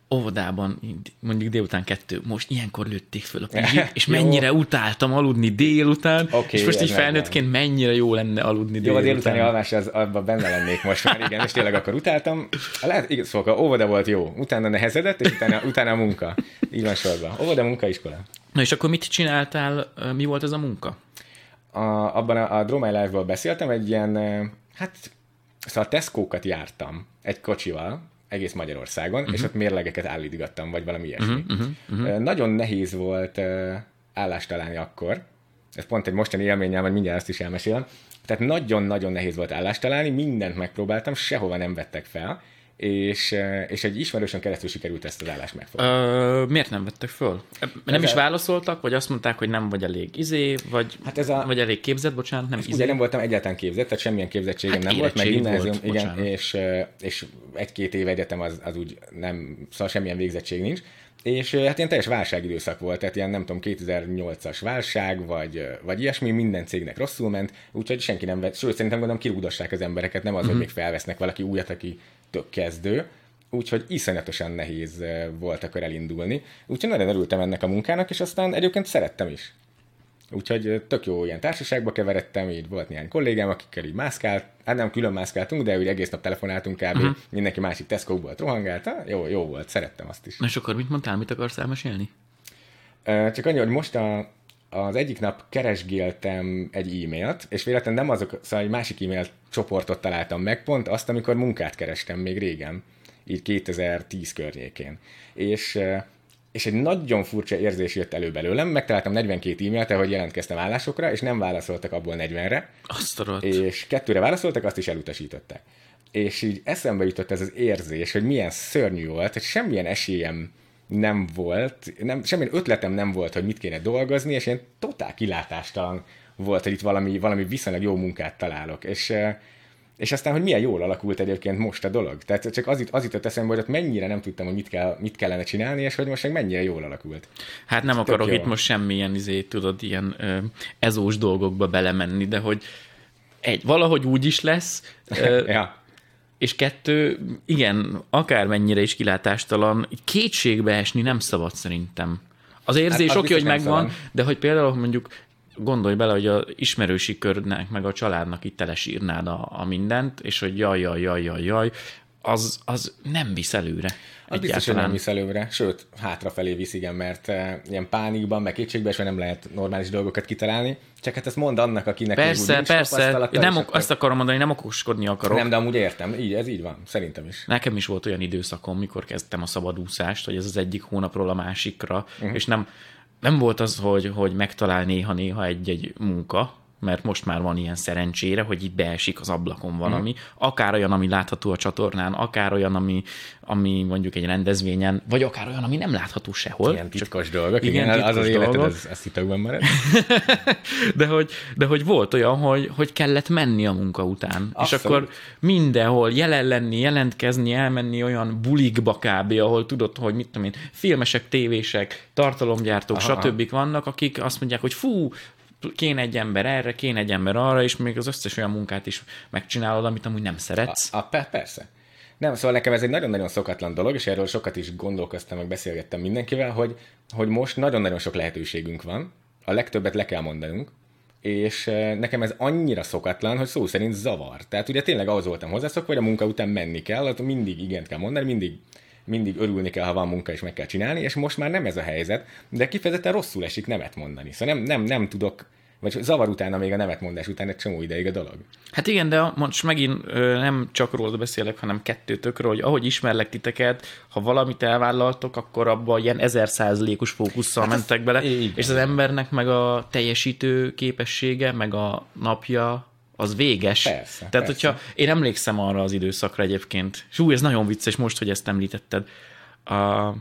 óvodában, mondjuk délután kettő, most ilyenkor lőtték föl a pizsit, [LAUGHS] és mennyire utáltam aludni délután, Oké, és most így felnőttként mennyire jó lenne aludni Jó, a délután. délutáni alvás, az, abban benne lennék most már, igen, és tényleg akkor utáltam. Lehet, igaz, szóval óvoda volt jó, utána nehezedett, és utána, utána a munka. Így van sorban. Óvoda, munka, iskola. Na és akkor mit csináltál, mi volt ez a munka? a, abban a, a Draw My Life-ból beszéltem, egy ilyen, hát, szóval Tesco-kat jártam egy kocsival, egész Magyarországon, uh-huh. és ott mérlegeket állítgattam, vagy valami ilyesmi. Uh-huh, uh-huh. Nagyon nehéz volt állást találni akkor, ez pont egy mostani élményem, hogy mindjárt azt is elmesélem. Tehát nagyon-nagyon nehéz volt állást találni, mindent megpróbáltam, sehova nem vettek fel, és, eh, és egy ismerősön keresztül sikerült ezt az állást megfogni. Miért nem vettek föl? Nem Ez is válaszoltak, vagy azt mondták, hogy nem vagy elég izé, vagy, Hát ez a- vagy elég képzett, bocsánat, nem Ugye izé. nem voltam egyáltalán képzett, tehát semmilyen képzettségem Hát nem volt, meg gimnázium, volt, igen, bocsánat. és, ö, és egy-két év egyetem az, az úgy nem, szóval semmilyen végzettség nincs. És ö, hát ilyen teljes válságidőszak volt, tehát ilyen nem tudom, 2008-as válság, vagy, vagy ilyesmi, minden cégnek rosszul ment, úgyhogy senki nem vett, sőt szerintem gondolom kirúgdossák az embereket, nem az, hogy még felvesznek valaki újat, aki tök kezdő, úgyhogy iszonyatosan nehéz ö, volt akkor elindulni. Úgyhogy nagyon örültem ennek a munkának, és aztán egyébként szerettem is. Úgyhogy ö, tök jó ilyen társaságba keveredtem, így volt néhány kollégám, akikkel így mászkált, hát nem külön mászkáltunk, de úgy egész nap telefonáltunk kb. Uh-huh. Mindenki másik Tesco-ból rohangált, Ah, jó, jó volt, szerettem azt is. Na és akkor mit mondtál, mit akarsz elmesélni? Ö, Csak annyi, hogy most a, az egyik nap keresgéltem egy e-mailt, és véletlenül nem azok, szóval egy másik e-mail csoportot találtam meg, pont azt, amikor munkát kerestem még régen, így 2010 környékén. És, és egy nagyon furcsa érzés jött elő belőlem, megtaláltam 42 e-mailt, ahogy jelentkeztem állásokra, és nem válaszoltak abból 40-re, Azt a és kettőre válaszoltak, azt is elutasították. És így eszembe jutott ez az érzés, hogy milyen szörnyű volt, hogy semmilyen esélyem nem volt, nem, semmilyen ötletem nem volt, hogy mit kéne dolgozni, és én totál kilátástalan volt, hogy itt valami, valami viszonylag jó munkát találok. És, és aztán, hogy milyen jól alakult egyébként most a dolog. Tehát csak az, az jutott eszembe, hogy ott mennyire nem tudtam, hogy mit, kell, mit kellene csinálni, és hogy most meg mennyire jól alakult. Hát nem akarok jó. itt most semmilyen, izé, tudod, ilyen ö, ezós dolgokba belemenni, de hogy egy, valahogy úgy is lesz, ö, [LAUGHS] ja. És kettő, igen, akármennyire is kilátástalan, kétségbe esni nem szabad szerintem. Az érzés Hát oké, hogy megvan, szabad. de hogy például mondjuk gondolj bele, hogy a ismerősi körnek, meg a családnak itt telesírnád a, a mindent, és hogy jaj, jaj, jaj, jaj, jaj, az, az nem visz előre. Az biztos, hogy nem visz előre, sőt, hátrafelé visz, igen, mert e, ilyen pánikban, meg sem nem lehet normális dolgokat kitalálni. Csak hát ezt mond annak, akinek persze, persze, nem ok, azt akarom mondani, nem okoskodni akarok. Nem, de amúgy értem, így, ez így van, szerintem is. Nekem is volt olyan időszakom, mikor kezdtem a szabadúszást, hogy ez az egyik hónapról a másikra, uh-huh. és nem, nem volt az, hogy, hogy megtalál néha-néha egy-egy munka, mert most már van ilyen szerencsére, hogy itt beesik az ablakon valami, mm. akár olyan, ami látható a csatornán, akár olyan, ami, ami mondjuk egy rendezvényen, vagy akár olyan, ami nem látható sehol. Ilyen titkos csak, dolgok, igen, igen titkos az az életed, az, az titokban marad. [LAUGHS] de, hogy, de hogy volt olyan, hogy, hogy kellett menni a munka után, Abszolút. és akkor mindenhol jelen lenni, jelentkezni, elmenni olyan bulikba kb., ahol tudod, hogy mit tudom én, filmesek, tévések, tartalomgyártók, Aha. stb. vannak, akik azt mondják, hogy fú, kéne egy ember erre, kéne egy ember arra, és még az összes olyan munkát is megcsinálod, amit amúgy nem szeretsz. A, a, persze. Nem, szóval nekem ez egy nagyon-nagyon szokatlan dolog, és erről sokat is gondolkoztam, meg beszélgettem mindenkivel, hogy, hogy most nagyon-nagyon sok lehetőségünk van, a legtöbbet le kell mondanunk, és nekem ez annyira szokatlan, hogy szó szerint zavar. Tehát ugye tényleg ahhoz voltam hozzászokva, hogy a munka után menni kell, ott mindig igent kell mondani, mindig mindig örülni kell, ha van munka, és meg kell csinálni, és most már nem ez a helyzet, de kifejezetten rosszul esik nemet mondani. Szóval nem, nem, nem tudok vagy zavar utána még a nemet mondás után egy csomó ideig a dolog. Hát igen, de most megint ö, nem csak róla beszélek, hanem kettőtökről, hogy ahogy ismerlek titeket, ha valamit elvállaltok, akkor abban ilyen ezer százalékos fókusszal hát mentek bele, igen. és az embernek meg a teljesítő képessége, meg a napja az véges. Persze, Tehát, persze. hogyha én emlékszem arra az időszakra egyébként, és ez nagyon vicces most, hogy ezt említetted, a,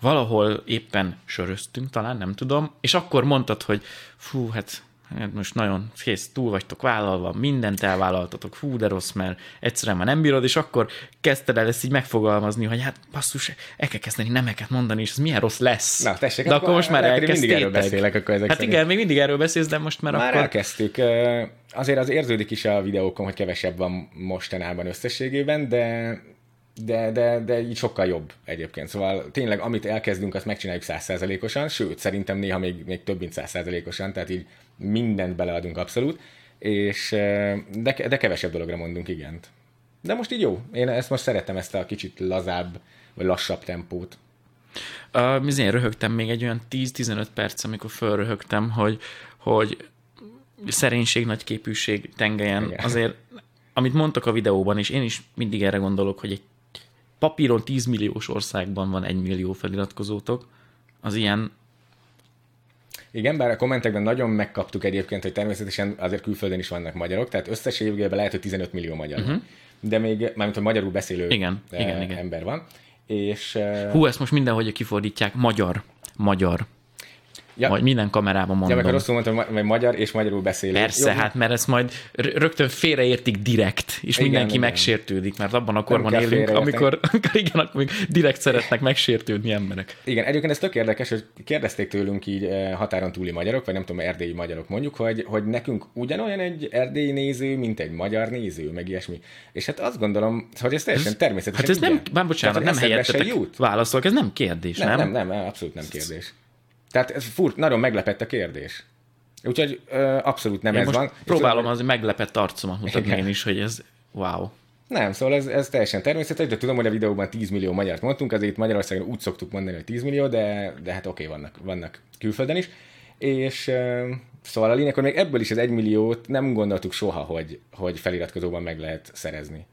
valahol éppen söröztünk, talán nem tudom, és akkor mondtad, hogy fú, hát hát most nagyon kész, túl vagytok vállalva, mindent elvállaltatok, fú, de rossz, mert egyszerűen már nem bírod, és akkor kezdted el ezt így megfogalmazni, hogy hát basszus, el kell kezdeni nemeket mondani, és ez milyen rossz lesz. Na, tessék, de akkor, most már elkezdtétek. mindig erről beszélek, akkor ezek Hát szerint. igen, még mindig erről beszélsz, de most már, már akkor... elkezdtük. Azért az érződik is a videókon, hogy kevesebb van mostanában összességében, de de, de, de így sokkal jobb egyébként. Szóval tényleg, amit elkezdünk, azt megcsináljuk százszerzelékosan, sőt, szerintem néha még, még több mint százszerzelékosan, tehát így mindent beleadunk abszolút, és de, de kevesebb dologra mondunk igent. De most így jó. Én ezt most szeretem, ezt a kicsit lazább, vagy lassabb tempót. Uh, én röhögtem még egy olyan 10-15 perc, amikor fölröhögtem, hogy, hogy szerénység, nagy képűség tengelyen. Igen. Azért, amit mondtak a videóban, és én is mindig erre gondolok, hogy egy papíron 10 milliós országban van 1 millió feliratkozótok, az ilyen igen, bár a kommentekben nagyon megkaptuk egyébként, hogy természetesen azért külföldön is vannak magyarok, tehát összességében lehet, hogy 15 millió magyar uh-huh. De még, mármint, hogy magyarul beszélő igen, uh, igen, igen. ember van. És, uh, Hú, ezt most mindenhogy kifordítják, magyar, magyar. Ja. Majd minden kamerában mondom. Ja, meg rosszul mondtam, hogy magyar és magyarul beszélő. Persze, Jó, hát mert ezt majd rögtön félreértik direkt, és igen, mindenki igen. megsértődik, mert abban a korban élünk, amikor, [LAUGHS] amikor, igen, akkor direkt szeretnek megsértődni emberek. Igen, egyébként ez tök érdekes, hogy kérdezték tőlünk így eh, határon túli magyarok, vagy nem tudom, erdélyi magyarok mondjuk, hogy, hogy nekünk ugyanolyan egy erdélyi néző, mint egy magyar néző, meg ilyesmi. És hát azt gondolom, hogy ez teljesen természetes. Hát ez nem, bár bocsánat, nem helyettetek válaszolok, ez nem kérdés, nem? Nem, nem, nem, abszolút nem kérdés. Tehát ez furt, nagyon meglepett a kérdés. Úgyhogy ö, abszolút nem én ez most van. Próbálom az meglepett arcomat mutatni én is, hogy ez wow. Nem, szóval ez, ez teljesen természetes, de tudom, hogy a videóban 10 millió magyart mondtunk, azért Magyarországon úgy szoktuk mondani, hogy 10 millió, de, de hát oké, vannak, vannak külföldön is. És ö, szóval a lényeg, hogy még ebből is az 1 milliót nem gondoltuk soha, hogy, hogy feliratkozóban meg lehet szerezni.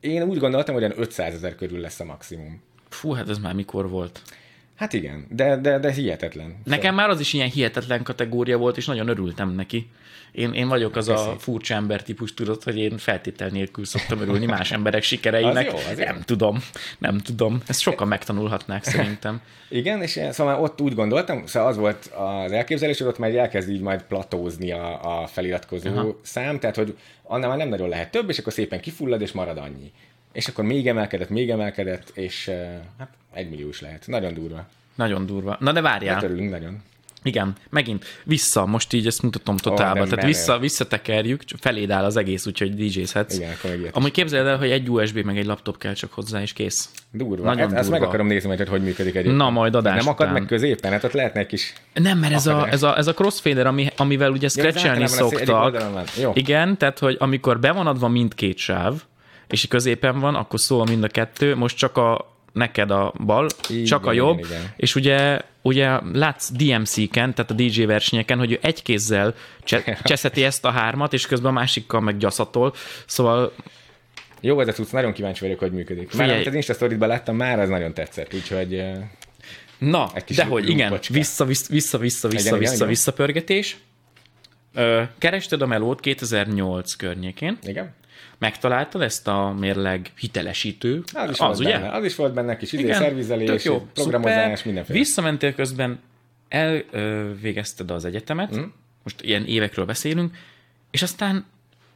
Én úgy gondoltam, hogy olyan 500 ezer körül lesz a maximum. Fú, hát ez már mikor volt? Hát igen, de, de, de hihetetlen. Nekem már az is ilyen hihetetlen kategória volt, és nagyon örültem neki. Én, én vagyok az Köszi. a furcsa ember típus, tudod, hogy én feltétel nélkül szoktam örülni más [LAUGHS] emberek sikereinek. az jó, az nem jó. tudom, nem tudom. Ezt sokan megtanulhatnák szerintem. [LAUGHS] Igen, és szóval ott úgy gondoltam, szóval az volt az elképzelés, hogy ott majd elkezd így majd platózni a, a feliratkozó Aha. szám, tehát hogy annál már nem nagyon lehet több, és akkor szépen kifullad, és marad annyi. És akkor még emelkedett, még emelkedett, és hát egy millió is lehet. Nagyon durva. Nagyon durva. Na de várjál. Hát örülünk nagyon. Igen, megint vissza, most így ezt mutatom totálba, oh, tehát vissza, visszatekerjük, feléd áll az egész, úgyhogy DJ-zhetsz. Igen, akkor Amúgy képzeld el, hogy egy USB meg egy laptop kell csak hozzá, és kész. Durva. Nagyon hát, durva. Ezt meg akarom nézni, hogy hogy működik egyébként. Na, majd adás Nem akad meg középen, hát ott lehetne egy kis... Nem, mert ez a, ez, a, ez a crossfader, ami, amivel ugye scratchelni szoktak. Jó. Igen, tehát, hogy amikor be van adva mindkét sáv, és középen van, akkor szól mind a kettő, most csak a neked a bal, Igen, csak a jobb, igen, igen. és ugye, ugye látsz DMC-ken, tehát a DJ versenyeken, hogy ő egy kézzel cse- cseszeti ezt a hármat, és közben a másikkal meg gyaszatol, szóval Jó, ez a cucc, nagyon kíváncsi vagyok, hogy működik. Már amit az Insta story láttam, már az nagyon tetszett, úgyhogy Na, Egy kis de hogy igen, vissza, vissza, vissza, vissza, vissza, igen, vissza, igen. visszapörgetés. Ö, kerested a melót 2008 környékén, igen. Megtaláltad ezt a mérleg hitelesítő, Az is az volt ugye? benne. Az is volt benne kis izé, Igen, szervizelés, jó, programozás, szuper. mindenféle. Visszamentél közben, elvégezted az egyetemet, Mm. most ilyen évekről beszélünk, és aztán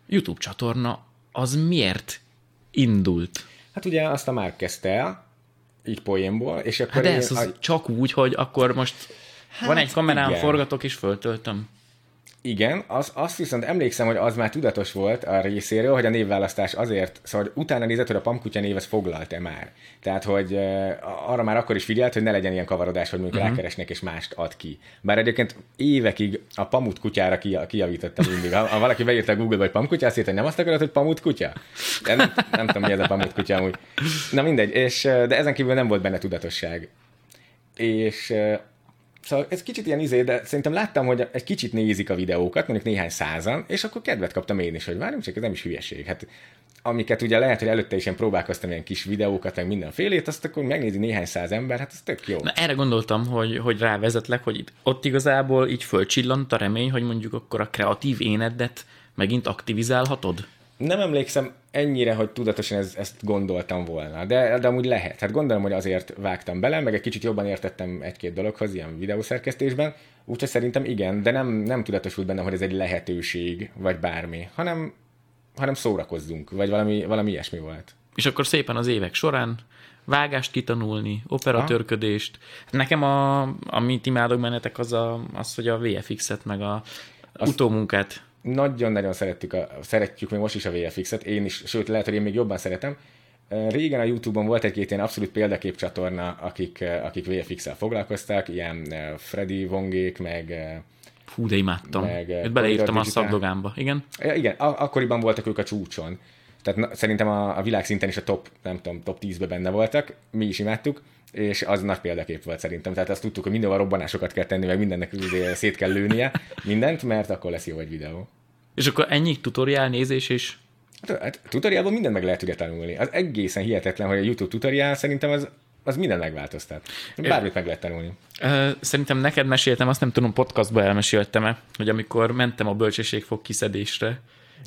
YouTube csatorna az miért indult? Hát ugye azt a már kezdte el, így poénból, és akkor Hát de én ez az a- csak úgy, hogy akkor most hát van egy kamerám, igen. forgatok és föltöltöm. Igen, az, azt viszont emlékszem, hogy az már tudatos volt a részéről, hogy a névválasztás azért, szóval hogy utána nézett, hogy a Pamkutya név az foglalt-e már. Tehát, hogy uh, arra már akkor is figyelt, hogy ne legyen ilyen kavarodás, hogy mondjuk uh-huh. rákeresnek és mást ad ki. Bár egyébként évekig a pamut kutyára ki, kijavítottam mindig. Ha, ha valaki beírta a Google-ba, hogy pamkutya, azt írta, hogy nem azt akarod, hogy pamut kutya? De nem, nem tudom, mi ez a pamut kutya amúgy. Na mindegy, és, de ezen kívül nem volt benne tudatosság. És Szóval ez kicsit ilyen izé, de szerintem láttam, hogy egy kicsit nézik a videókat, mondjuk néhány százan, és akkor kedvet kaptam én is, hogy várjunk csak, ez nem is hülyeség. Hát amiket ugye lehet, hogy előtte is ilyen próbálkoztam ilyen kis videókat, meg mindenfélét, azt akkor megnézi néhány száz ember, hát ez tök jó. Na, erre gondoltam, hogy, hogy rávezetlek, hogy itt, ott igazából így fölcsillant a remény, hogy mondjuk akkor a kreatív énedet megint aktivizálhatod? Nem emlékszem ennyire, hogy tudatosan ez, ezt gondoltam volna, de, de amúgy lehet. Hát gondolom, hogy azért vágtam bele, meg egy kicsit jobban értettem egy-két dologhoz ilyen videószerkesztésben, úgyhogy szerintem igen, de nem, nem tudatosult bennem, hogy ez egy lehetőség, vagy bármi, hanem, hanem szórakozzunk, vagy valami, valami ilyesmi volt. És akkor szépen az évek során vágást kitanulni, operatőrködést. Nekem, a, amit imádok bennetek, az, a, az hogy a VFX-et, meg a Azt... utómunkát. Nagyon-nagyon szerettük a, szeretjük még most is a VFX-et, én is, sőt lehet, hogy én még jobban szeretem. Régen a YouTube-on volt egy-két ilyen abszolút példakép csatorna, akik, akik VFX-el foglalkoztak, ilyen Freddy Vongék, meg Fú, de imádtam. Meg, Őt beleírtam a szakdogámba, igen? Igen, akkoriban voltak ők a csúcson. Tehát na, szerintem a, a világ szinten is a top, nem tudom, top 10-be benne voltak, mi is imádtuk, és az nagy példakép volt szerintem. Tehát azt tudtuk, hogy mindenhol robbanásokat kell tenni, meg mindennek szét kell lőnie, mindent, mert akkor lesz jó egy videó. És akkor ennyi tutoriál nézés és Hát, hát tutoriálban mindent meg lehet ugye tanulni. Az egészen hihetetlen, hogy a YouTube tutoriál szerintem az, az minden megváltoztat. Bármit meg lehet tanulni. Szerintem neked meséltem, azt nem tudom, podcastba elmeséltem-e, hogy amikor mentem a bölcsességfog kiszedésre,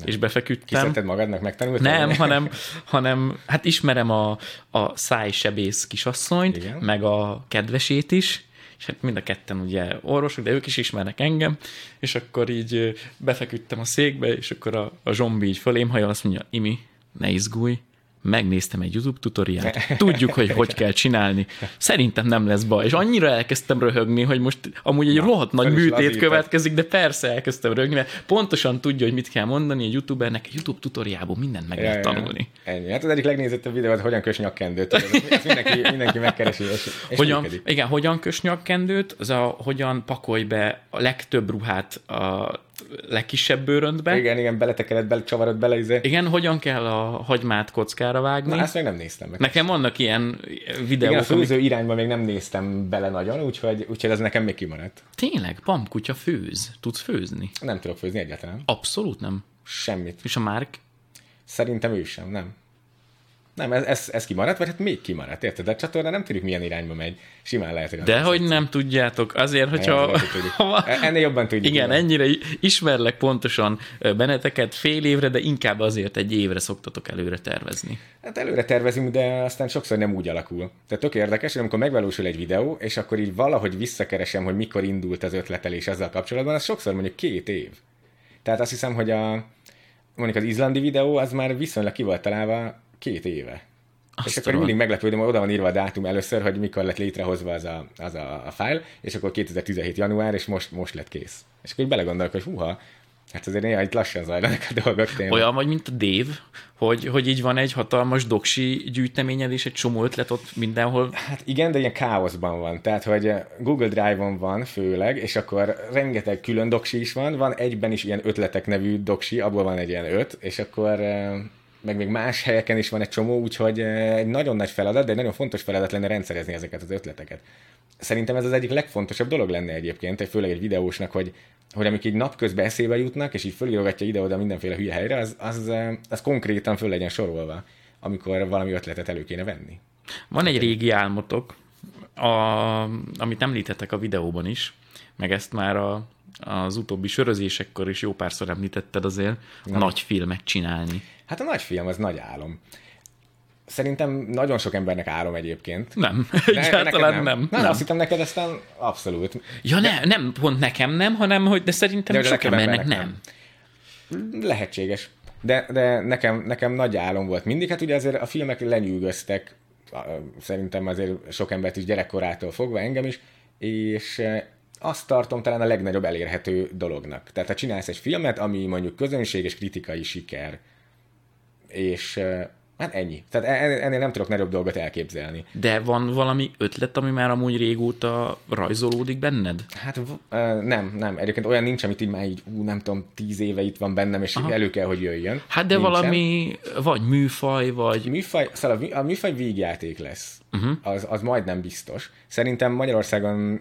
és befeküdtem. Kiszedted magadnak, megtanultad? Nem, hanem, hanem hát ismerem a, a szájsebész kisasszonyt, Igen. Meg a kedvesét is, és hát mind a ketten ugye orvosok, de ők is ismernek engem, és akkor így befeküdtem a székbe, és akkor a, a zsombi így fölém hajol, azt mondja, Imi, ne izgulj, megnéztem egy YouTube tutoriát, tudjuk, hogy hogy kell csinálni. Szerintem nem lesz baj. És annyira elkezdtem röhögni, hogy most amúgy egy rohadt nagy műtét lazítod. következik, de persze elkezdtem röhögni, mert pontosan tudja, hogy mit kell mondani egy youtubernek, egy YouTube tutoriából mindent meg lehet tanulni. Ennyi. Hát az egyik legnézettebb videó, hogy hogyan kös nyakkendőt. Ezt mindenki, mindenki megkeresi, és, és Hogyan, működik. igen, hogyan kös nyakkendőt, az a hogyan pakolj be a legtöbb ruhát a legkisebb bőröntbe. Igen, Igen, beletekered, bele, csavarod bele, izé. igen hogyan kell a hagymát kockára vágni. Na, ezt még nem néztem meg. Nekem vannak ilyen videók, Igen, a amik... főző irányba még nem néztem bele nagyon, úgyhogy, úgyhogy ez nekem még kimaradt. Tényleg, pamkutya főz. Tudsz főzni? Nem tudok főzni egyáltalán. Abszolút nem. Semmit. És a Márk? Szerintem ő sem, nem. Nem, ez, ez, ez kimaradt, vagy hát még kimaradt, érted? De a csatorna nem tudjuk milyen irányba megy. Simán lehet, hogy De hogy nem tudjátok, azért, hogyha... Ha- [LAUGHS] Ennél jobban tudjuk. Igen, ennyire i- ismerlek pontosan benneteket fél évre, de inkább azért egy évre szoktatok előre tervezni. Hát előre tervezünk, de aztán sokszor nem úgy alakul. Tehát tök érdekes, hogy amikor megvalósul egy videó, és akkor így valahogy visszakeresem, hogy mikor indult az ötletelés ezzel kapcsolatban, az sokszor mondjuk két év. Tehát azt hiszem, hogy a mondjuk az izlandi videó, az már viszonylag ki volt találva két éve. Azt és akkor tudom. mindig meglepődöm, hogy oda van írva a dátum először, hogy mikor lett létrehozva az a, az a, a file, és akkor 2017 január, és most, most lett kész. És akkor belegondolok, hogy húha, hát azért néha itt lassan zajlanak a dolgok tényleg. Olyan vagy, mint a Dave, hogy, hogy így van egy hatalmas doksi gyűjteményed, és egy csomó ötlet ott mindenhol. Hát igen, de ilyen káoszban van. Tehát, hogy Google Drive-on van főleg, és akkor rengeteg külön doksi is van, van egyben is ilyen ötletek nevű doksi, abból van egy ilyen öt, és akkor eh, meg még más helyeken is van egy csomó, úgyhogy egy nagyon nagy feladat, de egy nagyon fontos feladat lenne rendszerezni ezeket az ötleteket. Szerintem ez az egyik legfontosabb dolog lenne egyébként, főleg egy videósnak, hogy, hogy amik így napközben eszébe jutnak, és így fölírogatja ide-oda mindenféle hülye helyre, az, az, az konkrétan föl legyen sorolva, amikor valami ötletet elő kéne venni. Van egy régi álmotok, a, amit említettek a videóban is, meg ezt már a, az utóbbi sörözésekkor is jó párszor említetted azért, a nagy filmet csinálni. Hát a nagy film az nagy álom. Szerintem nagyon sok embernek álom egyébként. Nem, [LAUGHS] egyáltalán nem. Nem, nem. azt hittem neked aztán abszolút. Ja, ne, nem, pont nekem nem, hanem hogy de szerintem de sok embernek nem. nem. Lehetséges. De, de nekem, nekem nagy álom volt mindig. Hát ugye azért a filmek lenyűgöztek, szerintem azért sok embert is gyerekkorától fogva, engem is, és azt tartom talán a legnagyobb elérhető dolognak. Tehát ha csinálsz egy filmet, ami mondjuk közönség és kritikai siker, és Hát ennyi. Tehát e- ennél nem tudok nagyobb dolgot elképzelni. De van valami ötlet, ami már amúgy régóta rajzolódik benned? Hát nem, nem. Egyébként olyan nincs, amit így már így, ú, nem tudom, tíz éve itt van bennem, és Aha. elő kell, hogy jöjjön. Hát de Nincsen. valami, vagy műfaj, vagy... Műfaj, szóval a műfaj végjáték lesz. Uh-huh. Az, az majdnem biztos. Szerintem Magyarországon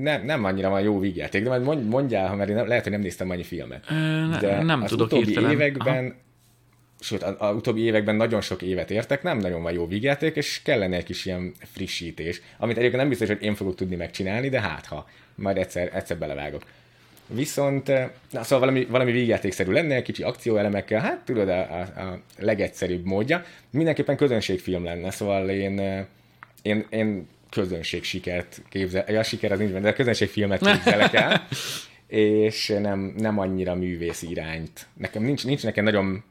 nem, nem annyira van jó vígjáték, de majd mondjál, ha mert én nem, lehet, hogy nem néztem annyi filmet. Ö, de nem az tudok utóbbi értelem. években Aha sőt, a, a utóbbi években nagyon sok évet értek, nem nagyon van jó vígjáték, és kellene egy kis ilyen frissítés, amit egyébként nem biztos, hogy én fogok tudni megcsinálni, de hát ha, majd egyszer, egyszer belevágok. Viszont, eh, na, szóval valami, valami vígjátékszerű lenne, egy kicsi akcióelemekkel, hát tudod, a, a, a legegyszerűbb módja. Mindenképpen közönségfilm lenne, szóval én, eh, én, én közönség sikert képzel, ja, siker az nincs de közönségfilmet képzelek el, [LAUGHS] és nem, nem annyira művész irányt. Nekem nincs, nincs nekem nagyon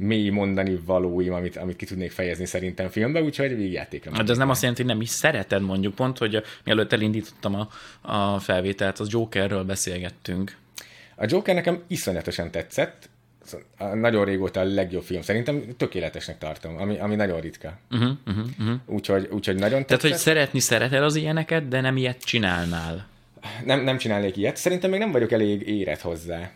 mély mondani valóim, amit, amit ki tudnék fejezni szerintem filmbe, úgyhogy végjátékra. Hát de ez nem azt jelenti, hogy nem is szereted mondjuk pont, hogy mielőtt elindítottam a, a felvételt, az Jokerről beszélgettünk. A Joker nekem iszonyatosan tetszett, nagyon régóta a legjobb film. Szerintem tökéletesnek tartom, ami, ami nagyon ritka. Uh-huh, uh-huh, uh-huh. Úgyhogy, úgyhogy nagyon tetszett. Tehát, hogy szeretni szereted az ilyeneket, de nem ilyet csinálnál. Nem, nem csinálnék ilyet. Szerintem még nem vagyok elég érett hozzá.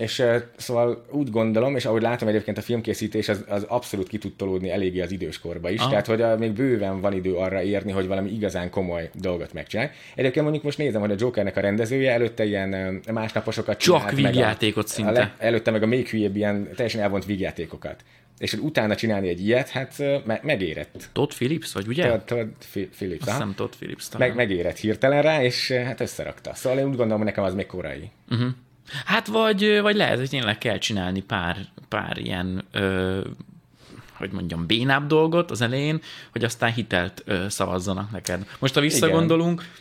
És szóval úgy gondolom, és ahogy látom egyébként a filmkészítés, az, az abszolút ki tud tolódni eléggé az időskorba is, ah. tehát hogy uh, még bőven van idő arra érni, hogy valami igazán komoly dolgot megcsinálj. Egyébként mondjuk most nézem, hogy a Jokernek a rendezője előtte ilyen másnaposokat Csak vígjátékot szinte. A, le, előtte meg a még hülyébb ilyen teljesen elvont vígjátékokat és hogy utána csinálni egy ilyet, hát me- megérett. Todd Phillips, vagy ugye? Todd, Todd Phillips, Azt hiszem Todd Phillips talán. Meg, megérett hirtelen rá, és hát összerakta. Szóval én úgy gondolom, hogy nekem az még korai. Uh-huh. Hát vagy, vagy lehet, hogy tényleg kell csinálni pár, pár ilyen ö, hogy mondjam, bénább dolgot az elején, hogy aztán hitelt ö, szavazzanak neked. Most ha visszagondolunk, Igen.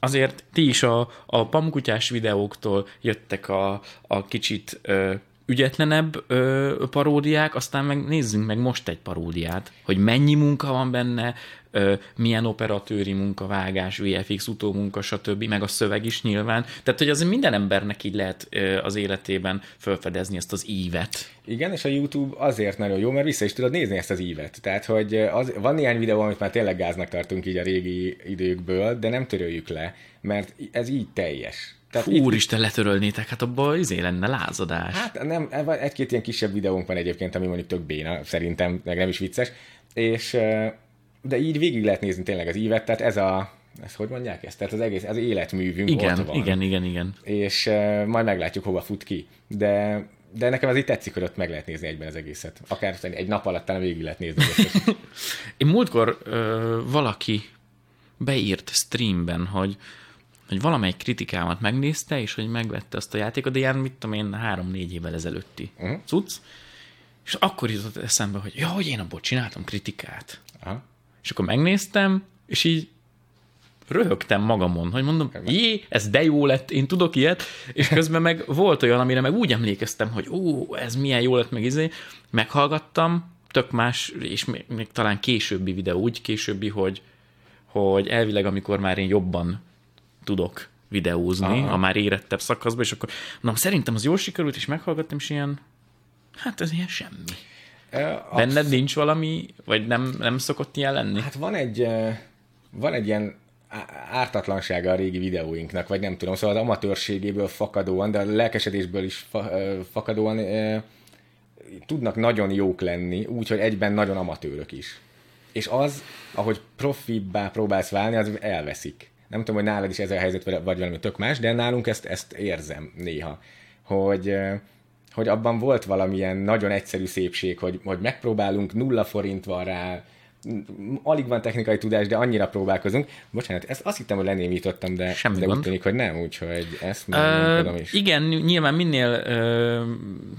azért ti is a, a pamkutyás videóktól jöttek a, a kicsit ö, ügyetlenebb ö, paródiák, aztán meg nézzünk meg most egy paródiát, hogy mennyi munka van benne, milyen operatőri munka, vágás, VFX, utómunka, stb., meg a szöveg is nyilván. Tehát, hogy azért minden embernek így lehet az életében felfedezni ezt az ívet. Igen, és a YouTube azért nagyon jó, mert vissza is tudod nézni ezt az ívet. Tehát, hogy az, van néhány videó, amit már tényleg gáznak tartunk így a régi időkből, de nem töröljük le, mert ez így teljes. Tehát Fú, itt... úristen, letörölnétek, hát abban izé lenne lázadás. Hát nem, egy-két ilyen kisebb videónk van egyébként, ami mondjuk tök béna, szerintem, meg nem is vicces, és de így végig lehet nézni tényleg az ívet, tehát ez a, ezt hogy mondják ezt? Tehát az egész, az életművünk igen, ott van. Igen, igen, igen. És uh, majd meglátjuk, hova fut ki. De, de nekem az így tetszik, hogy ott meg lehet nézni egyben az egészet. Akár egy nap alatt talán végig lehet nézni. [LAUGHS] Én múltkor uh, valaki beírt streamben, hogy hogy valamelyik kritikámat megnézte, és hogy megvette azt a játékot, de ilyen, mit tudom én, három-négy évvel ezelőtti uh-huh. cucc, és akkor jutott eszembe, hogy ja, hogy én abból csináltam kritikát. Aha. És akkor megnéztem, és így röhögtem magamon, hogy mondom, jé, ez de jó lett, én tudok ilyet, és közben meg volt olyan, amire meg úgy emlékeztem, hogy ó, ez milyen jó lett, meg izé, meghallgattam, tök más, és még, még talán későbbi videó, úgy későbbi, hogy, hogy elvileg, amikor már én jobban tudok videózni, Aha. a már érettebb szakaszban, és akkor mondom, szerintem az jól sikerült, és meghallgattam, és ilyen, hát ez ilyen semmi. Absz- Benned nincs valami, vagy nem, nem szokott ilyen lenni? Hát van egy, van egy ilyen ártatlansága a régi videóinknak, vagy nem tudom, szóval az amatőrségéből fakadóan, de a lelkesedésből is fa, fakadóan tudnak nagyon jók lenni, úgyhogy egyben nagyon amatőrök is. És az, ahogy profibbá próbálsz válni, az elveszik. Nem tudom, hogy nálad is ez a helyzet, vagy valami tök más, de nálunk ezt, ezt érzem néha, hogy, hogy abban volt valamilyen nagyon egyszerű szépség, hogy, hogy megpróbálunk, nulla forint van rá, alig van technikai tudás, de annyira próbálkozunk. Bocsánat, ezt azt hittem, hogy lenémítottam, de, Semmi de gond. úgy tűnik, hogy nem, úgyhogy ezt már nem tudom is. Igen, nyilván minél ö,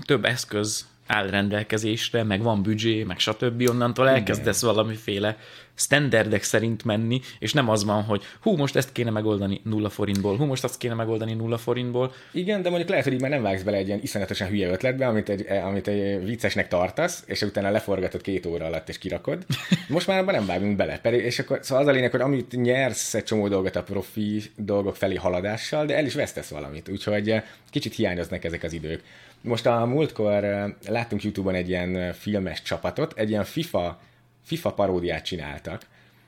több eszköz áll rendelkezésre, meg van büdzsé, meg stb. Onnantól elkezdesz valamiféle standardek szerint menni, és nem az van, hogy hú, most ezt kéne megoldani nulla forintból, hú, most azt kéne megoldani nulla forintból. Igen, de mondjuk lehet, hogy így már nem vágsz bele egy ilyen iszonyatosan hülye ötletbe, amit egy, amit egy viccesnek tartasz, és utána leforgatod két óra alatt, és kirakod. [LAUGHS] Most már abban nem vágunk bele. És akkor szóval az a lényeg, hogy amit nyersz egy csomó dolgot a profi dolgok felé haladással, de el is vesztesz valamit. Úgyhogy eh, kicsit hiányoznak ezek az idők. Most a múltkor láttunk YouTube-on egy ilyen filmes csapatot, egy ilyen FIFA, FIFA paródiát csináltak,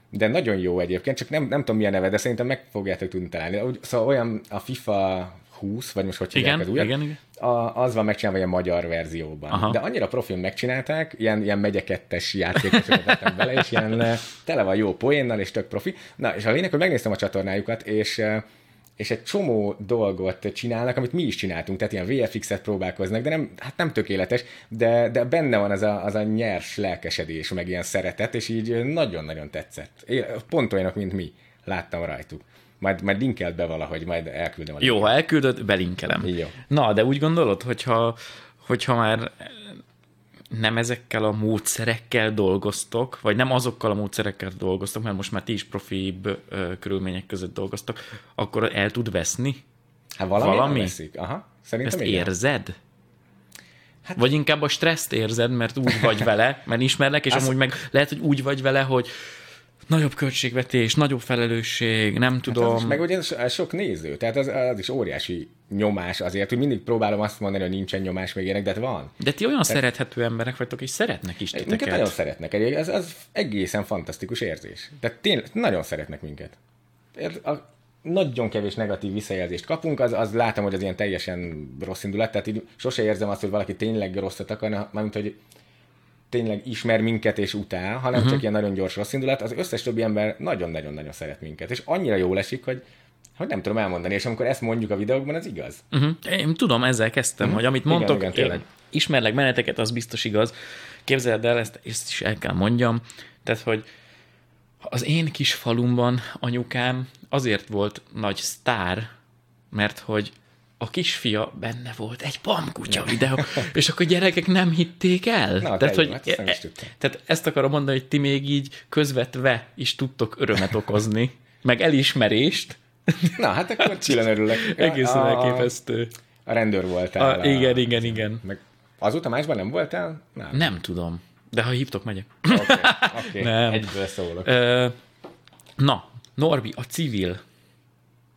de nagyon jó egyébként, csak nem, nem tudom mi a neve, de szerintem meg fogjátok tudni találni. Szóval olyan a FIFA 20, vagy most hogy hívják az újat, igen, igen. A, az van megcsinálva a magyar verzióban. Aha. De annyira profil megcsinálták, ilyen, ilyen megyekettes játékosokat vettek bele, és ilyen tele van jó poénnal, és tök profi. Na, és a lényeg, hogy megnéztem a csatornájukat, és és egy csomó dolgot csinálnak, amit mi is csináltunk, tehát ilyen VFX-et próbálkoznak, de nem, hát nem tökéletes, de, de benne van az a, az a nyers lelkesedés, meg ilyen szeretet, és így nagyon-nagyon tetszett. Én, pont olyanok, mint mi. Láttam rajtuk. Majd, majd linkelt be valahogy, majd elküldöm Jó, ha elküldöd, belinkelem. Jó. Na, de úgy gondolod, hogyha, hogyha már nem ezekkel a módszerekkel dolgoztok, vagy nem azokkal a módszerekkel dolgoztok, mert most már ti is profibb ö, körülmények között dolgoztok, akkor el tud veszni? Hát valami, Valami? Veszik. Aha, szerintem Ezt igen. érzed? Hát, vagy inkább a stresszt érzed, mert úgy vagy vele, mert ismerlek, és Azt- amúgy meg lehet, hogy úgy vagy vele, hogy nagyobb költségvetés, nagyobb felelősség, nem Hát tudom. az is, meg ugye sok néző, tehát az, az is óriási nyomás azért, hogy mindig próbálom azt mondani, hogy nincsen nyomás még ilyenek, de hát van. De ti olyan szerethető emberek vagytok, és szeretnek is Minket nagyon titeket. szeretnek, ez, az egészen fantasztikus érzés. Tehát tényleg nagyon szeretnek minket. A, nagyon kevés negatív visszajelzést kapunk, az, az látom, hogy az ilyen teljesen rossz indulat, tehát így sose érzem azt, hogy valaki tényleg rosszat akarna, mármint, hogy tényleg ismer minket és utál, hanem uh-huh. csak ilyen nagyon gyors rossz indulat. Az összes többi ember nagyon-nagyon-nagyon szeret minket, és annyira jól esik, hogy, hogy nem tudom elmondani, és amikor ezt mondjuk a videókban, az igaz. Uh-huh. Én tudom, ezzel kezdtem, uh-huh. hogy amit mondtok, igen, igen, ismerlek benneteket, az biztos igaz. Képzeld el, ezt, ezt is el kell mondjam. Tehát, hogy az én kis falumban anyukám azért volt nagy sztár, mert hogy a kisfia benne volt egy pamkutya videó, és akkor gyerekek nem hitték el. Na, tehát, te hogy, hát ezt nem is tudtam. tehát ezt akarom mondani, hogy ti még így közvetve is tudtok örömet okozni, meg elismerést. Na, hát akkor csillan örülök. Egészen a, elképesztő. A rendőr voltál. A, igen, igen, igen. Meg azóta másban nem voltál? Nem. Nem tudom. De ha hívtok, megyek. Oké, okay, [LAUGHS] okay. Egyből szólok. Ö, na, Norbi, a civil.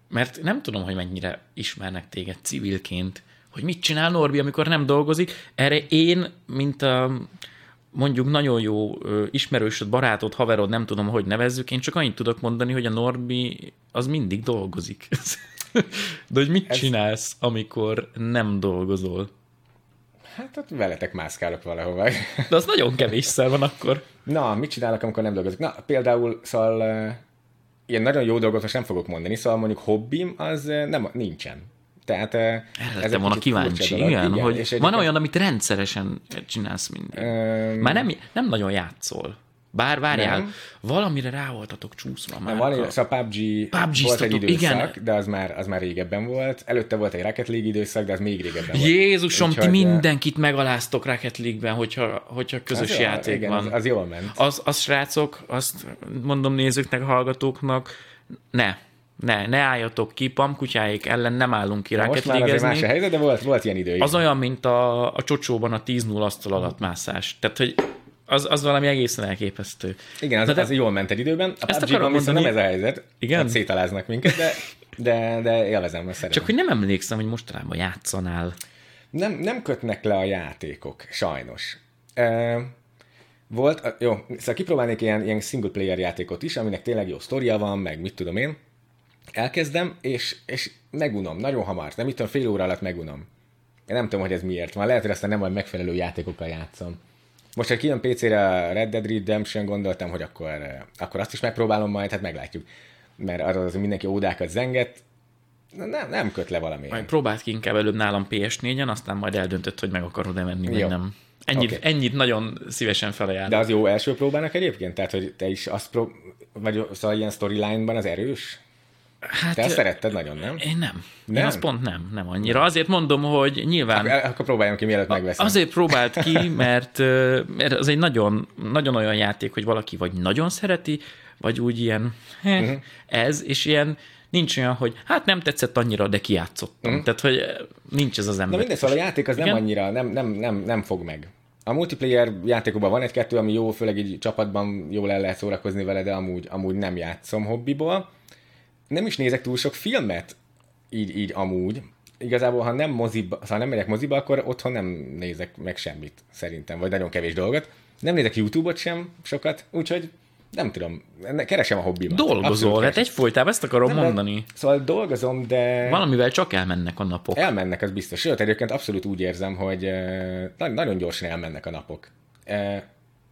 Mert nem tudom, hogy mennyire ismernek téged civilként, hogy mit csinál Norbi, amikor nem dolgozik. Erre én, mint a mondjuk nagyon jó ismerősöd, barátod, haverod, nem tudom, hogy nevezzük, én csak annyit tudok mondani, hogy a Norbi az mindig dolgozik. [LAUGHS] De hogy mit Ez- csinálsz, amikor nem dolgozol? Hát ott veletek mászkálok valahova. De az nagyon kevésszer van akkor. Na, mit csinálok, amikor nem dolgozok? Na, például, szóval ilyen nagyon jó dolgot most nem fogok mondani, szóval mondjuk hobbim az uh, nem, nincsen. Tehát uh, Erre lettem volna kíváncsi, igen, igen, hogy és van olyan, amit rendszeresen csinálsz mindig. Öm, Már nem, nem nagyon játszol. Bár várjál, Nem. valamire rá voltatok csúszva már. Van, egy- szóval PUBG, PUBG-ztatok, volt egy időszak, igen. de az már, az már régebben volt. Előtte volt egy Rocket League időszak, de az még régebben volt. Jézusom, ti mindenkit megaláztok Rocket League-ben, hogyha, hogyha közös az játék igen, van. Az, az jól ment. Az, az srácok, azt mondom nézőknek, hallgatóknak, ne, ne, ne álljatok ki, pamkutyáik ellen nem állunk ki Most Rocket már azért más a helyzet, de volt, volt ilyen idő. Az olyan, mint a, a csocsóban a 10-0 asztal alatt mászás. Tehát, hogy az, az valami egészen elképesztő. Igen, az, Na de- az jól ment egy időben. A Ezt akarom viszont nem ez mondani- a helyzet. Igen? Ott szétaláznak minket, de, de, de élvezem, ezt szeretem. Csak hogy nem emlékszem, hogy mostanában játszanál. Nem, nem kötnek le a játékok, sajnos. E, volt, a- jó, szóval kipróbálnék ilyen, ilyen single player játékot is, aminek tényleg jó sztoria van, meg mit tudom én. Elkezdem, és, és megunom, nagyon hamar, nem itt fél óra alatt megunom. Én nem tudom, hogy ez miért van. Lehet, hogy aztán nem majd megfelelő játékokkal játszom. Most, ha kijön PC-re a Red Dead Redemption, gondoltam, hogy akkor, akkor azt is megpróbálom majd, hát meglátjuk. Mert arra az mindenki ódákat zenget, nem, nem köt le valami. Majd próbált ki inkább előbb nálam PS4-en, aztán majd eldöntött, hogy meg akarod-e menni, vagy nem. Ennyit, Oké. ennyit nagyon szívesen felajánlom. De az jó első próbának egyébként? Tehát, hogy te is azt prób... vagy szóval ilyen storyline-ban az erős? Hát, Te azt szeretted nagyon, nem? Én nem. Én Nem? azt pont nem, nem annyira. Azért mondom, hogy nyilván Akkor, akkor próbáljam ki, mielőtt megveszem. azért próbált ki, [LAUGHS] mert, mert az egy nagyon, nagyon olyan játék, hogy valaki vagy nagyon szereti, vagy úgy ilyen Mhm. uh-huh. ez, és ilyen nincs olyan, hogy hát nem tetszett annyira, de kijátszottam. Uh-huh. Tehát, hogy nincs ez az Mhm. Na ember. mindegy, szóval a játék az nem Igen? annyira, nem, nem, nem, nem fog meg. A multiplayer játékokban van egy-kettő, ami jó, főleg így csapatban jól el lehet szórakozni vele, de amúgy, amúgy nem játszom hobbiból. Nem is nézek túl sok filmet, így, így amúgy. Igazából, ha nem, moziba, ha nem megyek moziba, akkor otthon nem nézek meg semmit, szerintem, vagy nagyon kevés dolgot. Nem nézek YouTube-ot sem sokat, úgyhogy nem tudom, keresem a hobbimat. Dolgozol, hát egyfolytában ezt akarom Nem, mondani. Szóval dolgozom, de... Valamivel csak elmennek a napok. Elmennek, az biztos. Sőt, egyébként abszolút úgy érzem, hogy eh, na- nagyon gyorsan elmennek a napok.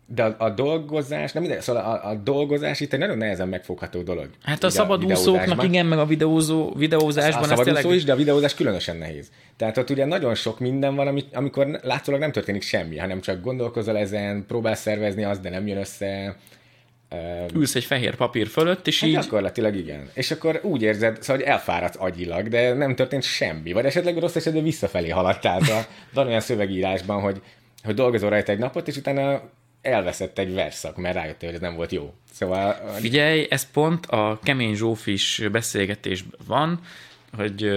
De a, a dolgozás, nem minden, szóval a, a dolgozás itt egy nagyon nehezen megfogható dolog. Hát a szabadúszóknak igen, meg a videózó, A videózásban ez szabadúszó tényleg... is, de a videózás különösen nehéz. Tehát ott ugye nagyon sok minden van, ami, amikor látszólag nem történik semmi, hanem csak gondolkozol ezen, próbálsz szervezni azt, de nem jön össze. Ülsz egy fehér papír fölött, és Hát így... gyakorlatilag igen. És akkor úgy érzed, szóval, hogy elfáradsz agyilag, de nem történt semmi. Vagy esetleg rossz esetben visszafelé haladtál. Szóval van olyan szövegírásban, hogy, hogy dolgozol rajta egy napot, és utána elveszett egy verszak, mert rájöttél, hogy ez nem volt jó. Szóval Figyelj, ez pont a Kemény Zsófis beszélgetésben van, hogy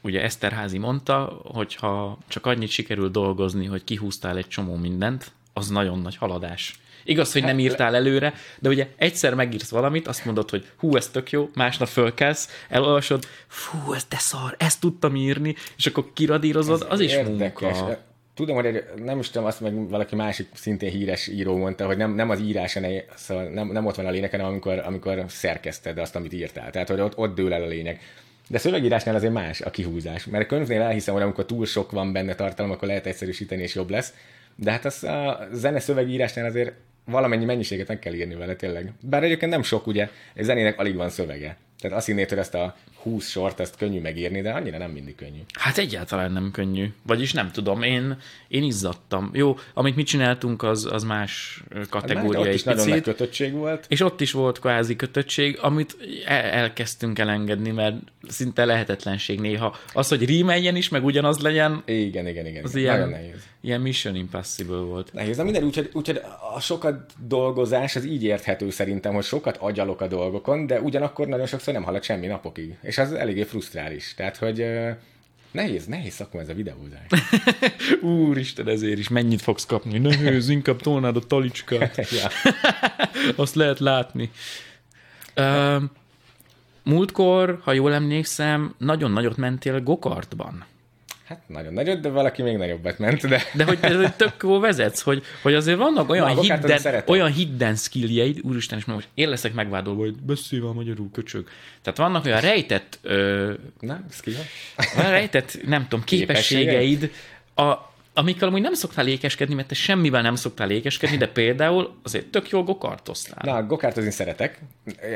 ugye Eszterházi mondta, hogy ha csak annyit sikerül dolgozni, hogy kihúztál egy csomó mindent, az nagyon nagy haladás. Igaz, hogy nem írtál előre, de ugye egyszer megírsz valamit, azt mondod, hogy hú, ez tök jó, másnap fölkelsz, elolvasod, fú, ez de szar, ezt tudtam írni, és akkor kiradírozod, az is érdekes. munka. Tudom, hogy egy, nem is tudom, azt meg valaki másik szintén híres író mondta, hogy nem, nem az írás, szóval nem, nem ott van a lényeg, hanem amikor, amikor szerkeszted azt, amit írtál. Tehát, hogy ott, ott dől el a lényeg. De szövegírásnál azért más a kihúzás. Mert a könyvnél elhiszem, hogy amikor túl sok van benne tartalom, akkor lehet egyszerűsíteni, és jobb lesz. De hát az a zene szövegírásnál azért valamennyi mennyiséget meg kell írni vele tényleg. Bár egyébként nem sok, ugye, zenének alig van szövege. Tehát azt hinnéd, hogy ezt a 20 sort, ezt könnyű megírni, de annyira nem mindig könnyű. Hát egyáltalán nem könnyű. Vagyis nem tudom, én, én izzadtam. Jó, amit mi csináltunk, az, az más ö, Hát kategória ott is nagyon nagy picit. kötöttség volt. És ott is volt kvázi kötöttség, amit el- elkezdtünk elengedni, mert szinte lehetetlenség néha. Az, hogy rímeljen is, meg ugyanaz legyen, Igen, igen, igen. az igen. ilyen, Nagyon nehéz. Ilyen Mission Impossible volt. Nehéz, de minden úgyhogy, úgyhogy a sokat dolgozás az így érthető szerintem, hogy sokat agyalok a dolgokon, de ugyanakkor nagyon sokszor nem halad semmi napokig. És az eléggé frusztrális. Tehát, hogy nehéz, nehéz szakma ez a videózás. [LAUGHS] Úristen, ezért is mennyit fogsz kapni? Nehéz, inkább tolnád a talicskát. [LAUGHS] ja. [LAUGHS] Azt lehet látni. Múltkor, ha jól emlékszem, nagyon nagyot mentél gokartban. Hát nagyon nagyot, de valaki még nagyobbat ment, de... De hogy, de hogy tök jól vezetsz, hogy, hogy azért vannak olyan, Na, a hidden, olyan hidden skilljeid, úristen, és most én leszek megvádolva, hogy beszélj már magyarul, köcsög. Tehát vannak olyan rejtett, ö, ki van? olyan rejtett, nem tudom, képességeid, a, amikkel amúgy nem szoktál ékeskedni, mert te semmivel nem szoktál ékeskedni, de például azért tök jól gokartoztál. Na, gokártozni szeretek.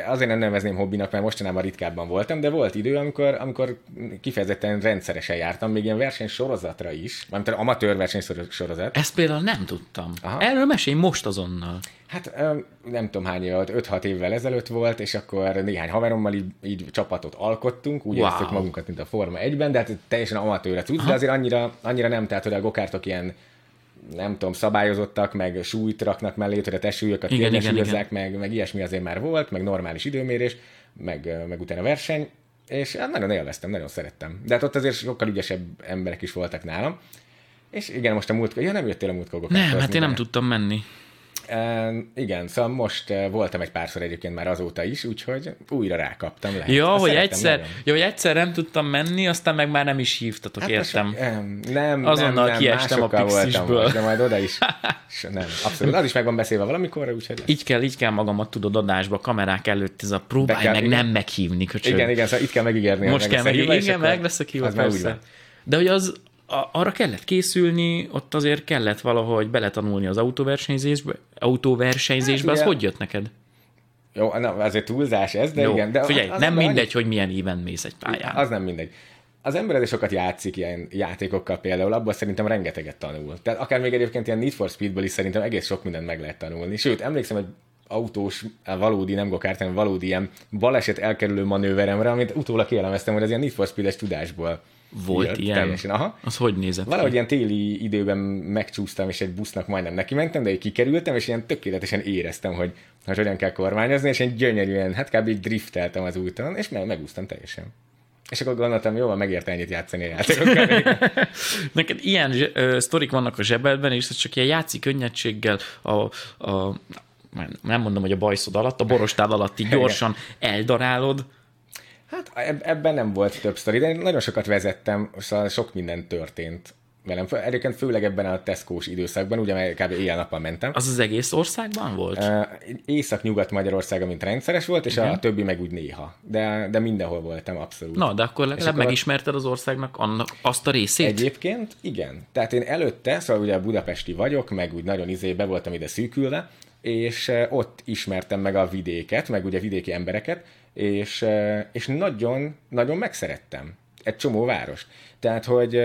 Azért nem nevezném hobbinak, mert mostanában ritkábban voltam, de volt idő, amikor, amikor kifejezetten rendszeresen jártam, még ilyen versenysorozatra is, mármint amatőr versenysorozat. Ezt például nem tudtam. Aha. Erről mesélj most azonnal. Hát nem tudom hány éve volt, 5-6 évvel ezelőtt volt, és akkor néhány haverommal így, így csapatot alkottunk, úgy Wow. magunkat, mint a Forma 1-ben, de hát teljesen amatőre tudsz, de azért annyira, annyira nem, tehát hogy a gokártok ilyen nem tudom, szabályozottak, meg súlyt raknak mellé, hogy a testsúlyokat térnyesúlyozzák, meg, meg ilyesmi azért már volt, meg normális időmérés, meg, meg utána verseny, és hát nagyon élveztem, nagyon szerettem. De hát ott azért sokkal ügyesebb emberek is voltak nálam. És igen, most a múltkor, ja nem jöttél a múltkor Nem, hát én nem tudtam menni. Igen, szóval most voltam egy párszor egyébként már azóta is, úgyhogy újra rákaptam. Lehet. Ja, Azt hogy egyszer, ja, hogy egyszer nem tudtam menni, aztán meg már nem is hívtatok, hát értem. em, nem, Azonnal nem, nem, kiestem a Pixisből. most, de majd oda is. [LAUGHS] Nem, abszolút. Az is meg van beszélve valamikor, úgyhogy lesz. Így kell, így kell magamat tudod adásba, kamerák előtt, ez a próbálj kell, meg igen. nem meghívni, köcsög. Igen, igen, szóval itt kell megígérni. Most kell meg, megígérni, igen, meg lesz a úgy persze. De hogy az, a, arra kellett készülni, ott azért kellett valahogy beletanulni az autóversenyzésbe, autóversenyzésbe, hát, az hogy jött neked? Jó, na, azért túlzás ez, de Jó, igen. De figyelj, az nem mindegy, annyi- hogy milyen éven mész egy pályán. Az nem mindegy. Az ember azért sokat játszik ilyen játékokkal például, abban szerintem rengeteget tanul. Tehát akár még egyébként ilyen Need for Speedből is szerintem egész sok mindent meg lehet tanulni. Sőt, emlékszem egy autós, valódi, nem gokárt, hanem valódi ilyen baleset elkerülő manőveremre, amit utólag kielemeztem, hogy az ilyen Need for Speed-es tudásból Volt jött ilyen? Teljesen. Aha. Az hogy nézett Valahogy ki? ilyen téli időben megcsúsztam, és egy busznak majdnem neki mentem, de így kikerültem, és ilyen tökéletesen éreztem, hogy, hogy hogyan kell kormányozni, és ilyen gyönyörűen, hát kb. így drifteltem az úton, és meg, megúsztam teljesen. És akkor gondoltam, jó, megérte ennyit játszani a játékokkal. [LAUGHS] Neked ilyen ö, sztorik vannak a zsebedben, és ez csak ilyen játszik könnyedséggel a, a nem mondom, hogy a bajszod alatt, a borostál alatt így gyorsan eldarálod. Hát eb- ebben nem volt több sztori, de én nagyon sokat vezettem, szóval sok minden történt velem. Egyébként főleg ebben a Tesco-s időszakban, ugye kb. éjjel-nappal mentem. Az az egész országban volt? Uh, Észak-Nyugat-Magyarország, mint rendszeres volt, és a, Igen. a többi meg úgy néha. De, de mindenhol voltam, abszolút. Na, de akkor legalább akkor- megismerted az országnak annak azt a részét? Egyébként igen. Tehát én előtte, szóval ugye budapesti vagyok, meg úgy nagyon izé be voltam ide szűkülve, és ott ismertem meg a vidéket, meg ugye vidéki embereket, és, és nagyon, nagyon megszerettem egy csomó várost. Tehát, hogy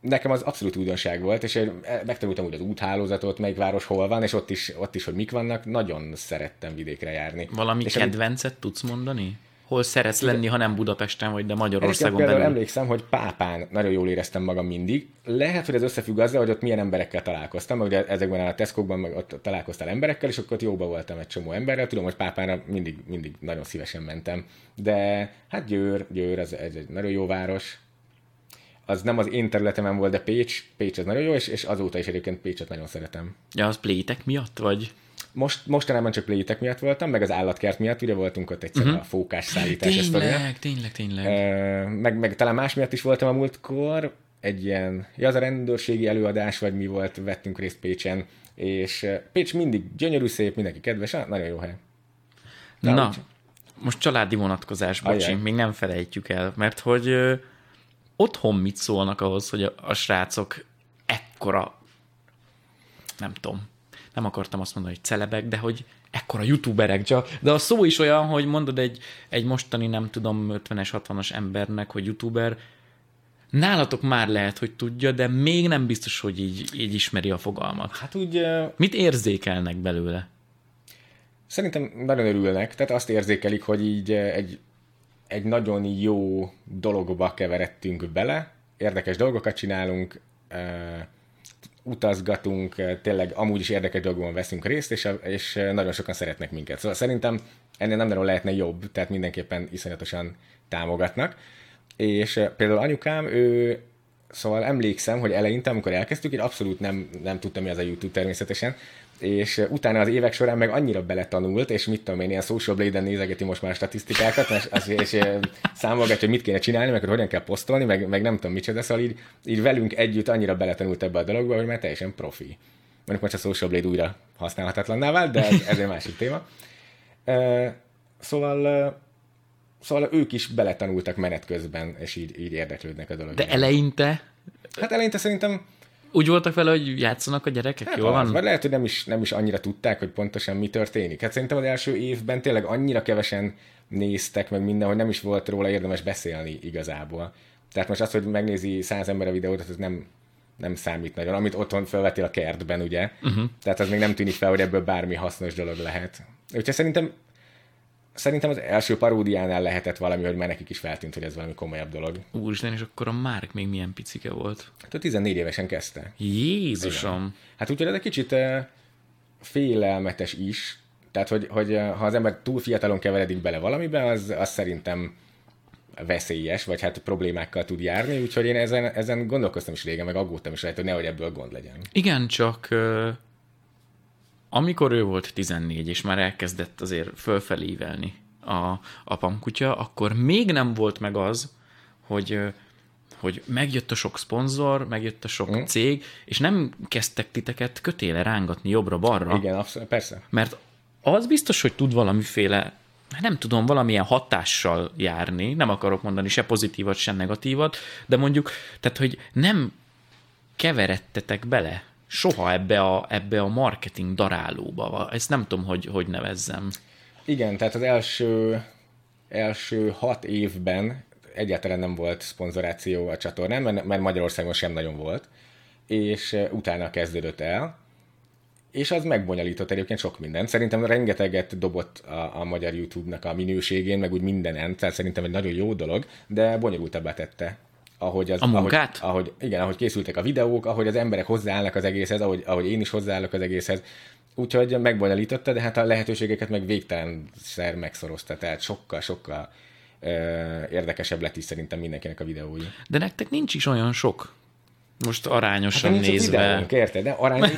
nekem az abszolút újdonság volt, és én megtanultam úgy az úthálózatot, melyik város hol van, és ott is, ott is hogy mik vannak, nagyon szerettem vidékre járni. Valami és kedvencet tudsz mondani? Hol szeretsz lenni, ha nem Budapesten vagy, de Egyébként Magyarországon például belül? emlékszem, hogy Pápán nagyon jól éreztem magam mindig. Lehet, hogy ez összefügg azzal, hogy ott milyen emberekkel találkoztam, mert ugye ezekben a Tesco-ban meg ott találkoztál emberekkel, és akkor ott jóba voltam egy csomó emberrel. Tudom, hogy Pápára mindig, mindig nagyon szívesen mentem. De hát Győr, Győr, ez, ez egy nagyon jó város. Az nem az én területemen volt, de Pécs, Pécs az nagyon jó, és, és azóta is egyébként Pécset nagyon szeretem. Ja, az plétek miatt, vagy? Most, mostanában csak plétek miatt voltam, meg az állatkert miatt, ugye voltunk ott egyszer uh-huh. a fókás szállítás. Tényleg, tényleg, tényleg. Ö, meg, meg talán más miatt is voltam a múltkor, egy ilyen, ja, az a rendőrségi előadás, vagy mi volt, vettünk részt Pécsen, és Pécs mindig gyönyörű, szép, mindenki kedves, ah, nagyon jó hely. Na, úgy- most családi vonatkozás, bocsi, Ajaj. még nem felejtjük el, mert hogy ö, otthon mit szólnak ahhoz, hogy a, a srácok ekkora, nem tudom, nem akartam azt mondani, hogy celebek, de hogy ekkora youtuberek, csak, de a szó is olyan, hogy mondod egy, egy mostani, nem tudom, 50-es, 60-as embernek, hogy youtuber, nálatok már lehet, hogy tudja, de még nem biztos, hogy így, így ismeri a fogalmat. Hát úgy Mit érzékelnek belőle? szerintem nagyon örülnek, tehát azt érzékelik, hogy így egy, egy nagyon jó dologba keveredtünk bele, érdekes dolgokat csinálunk, utazgatunk, ö, tényleg amúgy is érdekes dolgokban veszünk részt, és, és ö, nagyon sokan szeretnek minket. Szóval szerintem ennél nem nagyon lehetne jobb, tehát mindenképpen iszonyatosan támogatnak. És ö, például anyukám, ő Szóval emlékszem, hogy eleinte, amikor elkezdtük, én abszolút nem, nem tudtam, mi az a YouTube természetesen, és utána az évek során meg annyira beletanult, és mit tudom én, ilyen Social Blade-en nézegeti most már statisztikákat, és, és ö, számolgatja, hogy mit kéne csinálni, meg hogy hogyan kell posztolni, meg, meg nem tudom micsoda, szóval így, így velünk együtt annyira beletanult ebbe a dologba, hogy már teljesen profi. Mondjuk most a Social Blade újra használhatatlanná vált, de ez, ez egy másik téma. Szóval, szóval ők is beletanultak menet közben, és így, így érdeklődnek a dolog. De eleinte Hát eleinte szerintem úgy voltak vele, hogy játszanak a gyerekek, hát jól van? vagy lehet, hogy nem is, nem is annyira tudták, hogy pontosan mi történik. Hát szerintem az első évben tényleg annyira kevesen néztek meg minden, hogy nem is volt róla érdemes beszélni igazából. Tehát most az, hogy megnézi száz ember a videót, az nem, nem számít nagyon. Amit otthon felvetél a kertben, ugye? Uh-huh. Tehát az még nem tűnik fel, hogy ebből bármi hasznos dolog lehet. Úgyhogy szerintem Szerintem az első paródiánál lehetett valami, hogy már nekik is feltűnt, hogy ez valami komolyabb dolog. Úristen, és akkor a Márk még milyen picike volt. Hát ő 14 évesen kezdte. Jézusom! Hát úgyhogy ez egy kicsit uh, félelmetes is. Tehát, hogy, hogy uh, ha az ember túl fiatalon keveredik bele valamibe, az, az szerintem veszélyes, vagy hát problémákkal tud járni, úgyhogy én ezen, ezen gondolkoztam is régen, meg aggódtam is rajta, hogy nehogy ebből gond legyen. Igen, csak ö, amikor ő volt 14, és már elkezdett azért fölfelévelni a, a pamkutya, akkor még nem volt meg az, hogy hogy megjött a sok szponzor, megjött a sok mm. cég, és nem kezdtek titeket kötéle rángatni jobbra-balra. Igen, abszolút, persze. Mert az biztos, hogy tud valamiféle, hát nem tudom, valamilyen hatással járni, nem akarok mondani se pozitívat, se negatívat, de mondjuk, tehát, hogy nem keveredtetek bele soha ebbe a, ebbe a marketing darálóba. Ezt nem tudom, hogy, hogy nevezzem. Igen, tehát az első, első hat évben egyáltalán nem volt szponzoráció a csatornán, mert, Magyarországon sem nagyon volt, és utána kezdődött el, és az megbonyolított egyébként sok mindent. Szerintem rengeteget dobott a, a magyar YouTube-nak a minőségén, meg úgy mindenen, tehát szerintem egy nagyon jó dolog, de bonyolultabbá tette. Ahogy az, a munkát? Ahogy, ahogy, igen, ahogy készültek a videók, ahogy az emberek hozzáállnak az egészhez, ahogy, ahogy én is hozzáállok az egészhez. Úgyhogy megbonyolította, de hát a lehetőségeket meg végtelenszer megszorozta, tehát sokkal-sokkal érdekesebb lett is szerintem mindenkinek a videói. De nektek nincs is olyan sok most arányosan hát nézve. Videónk, érted? De arányban,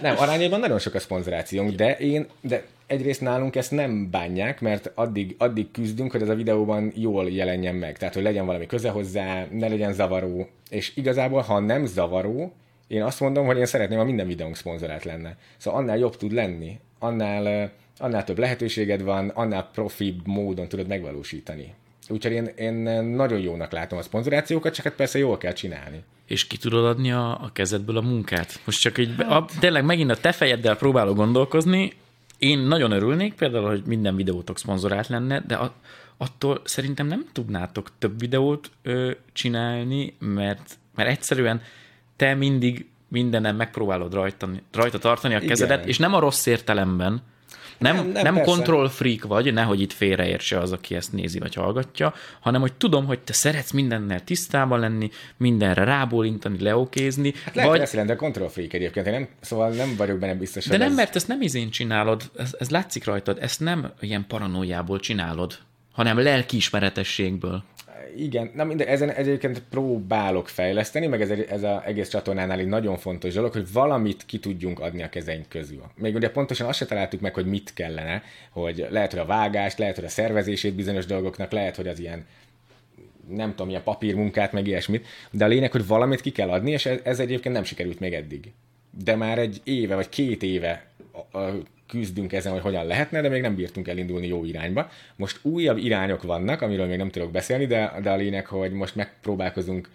nem, arányban [LAUGHS] nagyon sok a szponzorációnk, de én, de egyrészt nálunk ezt nem bánják, mert addig, addig küzdünk, hogy ez a videóban jól jelenjen meg. Tehát, hogy legyen valami köze hozzá, ne legyen zavaró. És igazából, ha nem zavaró, én azt mondom, hogy én szeretném, ha minden videónk szponzorált lenne. Szóval annál jobb tud lenni, annál, annál több lehetőséged van, annál profibb módon tudod megvalósítani. Úgyhogy én, én nagyon jónak látom a szponzorációkat, csak hát persze jól kell csinálni. És ki tudod adni a, a kezedből a munkát? Most csak így, a, tényleg megint a te fejeddel próbálok gondolkozni. Én nagyon örülnék például, hogy minden videótok szponzorált lenne, de a, attól szerintem nem tudnátok több videót ö, csinálni, mert, mert egyszerűen te mindig mindenem megpróbálod rajta, rajta tartani a kezedet, Igen. és nem a rossz értelemben, nem, nem, nem, nem control freak vagy, nehogy itt félreértse az, aki ezt nézi vagy hallgatja, hanem hogy tudom, hogy te szeretsz mindennel tisztában lenni, mindenre rábólintani, leokézni. Hát lehet, vagy... jelent a control freak egyébként, én nem, szóval nem vagyok benne biztos. De nem, ez... mert ezt nem izén csinálod, ez, ez látszik rajtad, ezt nem ilyen paranoiából csinálod, hanem lelkiismeretességből igen, na minden, ezen egyébként próbálok fejleszteni, meg ez, ez az egész csatornánál egy nagyon fontos dolog, hogy valamit ki tudjunk adni a kezeink közül. Még ugye pontosan azt se találtuk meg, hogy mit kellene, hogy lehet, hogy a vágást, lehet, hogy a szervezését bizonyos dolgoknak, lehet, hogy az ilyen nem tudom, ilyen papírmunkát, meg ilyesmit, de a lényeg, hogy valamit ki kell adni, és ez, ez egyébként nem sikerült még eddig. De már egy éve, vagy két éve küzdünk ezen, hogy hogyan lehetne, de még nem bírtunk elindulni jó irányba. Most újabb irányok vannak, amiről még nem tudok beszélni, de, de a lényeg, hogy most megpróbálkozunk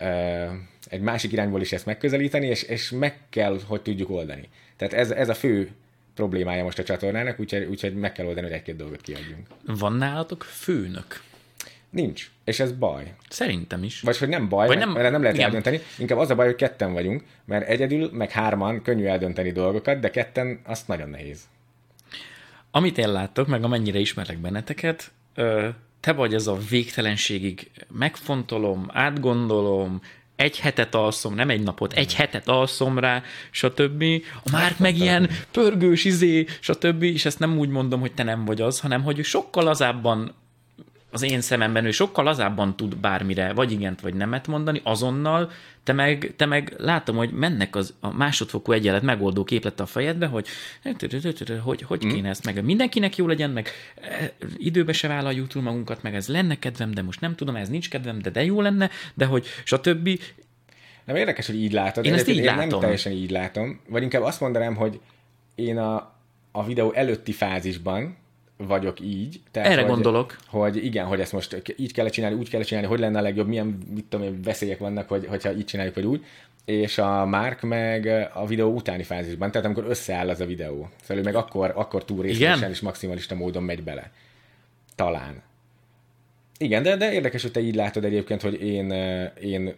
uh, egy másik irányból is ezt megközelíteni, és, és meg kell, hogy tudjuk oldani. Tehát ez, ez a fő problémája most a csatornának, úgyhogy, úgyhogy meg kell oldani, hogy egy-két dolgot kiadjunk. Van nálatok főnök? Nincs. És ez baj. Szerintem is. Vagy hogy nem baj, Vagy nem, mert nem lehet igen. eldönteni. Inkább az a baj, hogy ketten vagyunk, mert egyedül, meg hárman könnyű eldönteni dolgokat, de ketten azt nagyon nehéz. Amit én látok, meg amennyire ismerek benneteket, te vagy az a végtelenségig megfontolom, átgondolom, egy hetet alszom, nem egy napot, egy hetet alszom rá, stb. A már meg ilyen pörgős izé, stb. És ezt nem úgy mondom, hogy te nem vagy az, hanem hogy sokkal lazábban az én szememben ő sokkal lazábban tud bármire, vagy igent, vagy nemet mondani, azonnal, te meg, te meg látom, hogy mennek az, a másodfokú egyenlet megoldó képlet a fejedbe, hogy hogy, hogy mm. kéne ezt meg. Mindenkinek jó legyen, meg e, időbe se vállaljuk túl magunkat, meg ez lenne kedvem, de most nem tudom, ez nincs kedvem, de de jó lenne, de hogy stb. Nem érdekes, hogy így látod. Én ezt így én látom. nem teljesen így látom, vagy inkább azt mondanám, hogy én a, a videó előtti fázisban, vagyok így. Tehát, Erre hogy, gondolok. Hogy igen, hogy ezt most így kell csinálni, úgy kell csinálni, hogy lenne a legjobb, milyen mit tudom én, veszélyek vannak, hogy, hogyha így csináljuk, vagy úgy. És a Mark meg a videó utáni fázisban, tehát amikor összeáll az a videó. Szóval ő meg akkor, akkor túl részletesen és maximalista módon megy bele. Talán. Igen, de, de érdekes, hogy te így látod egyébként, hogy én, én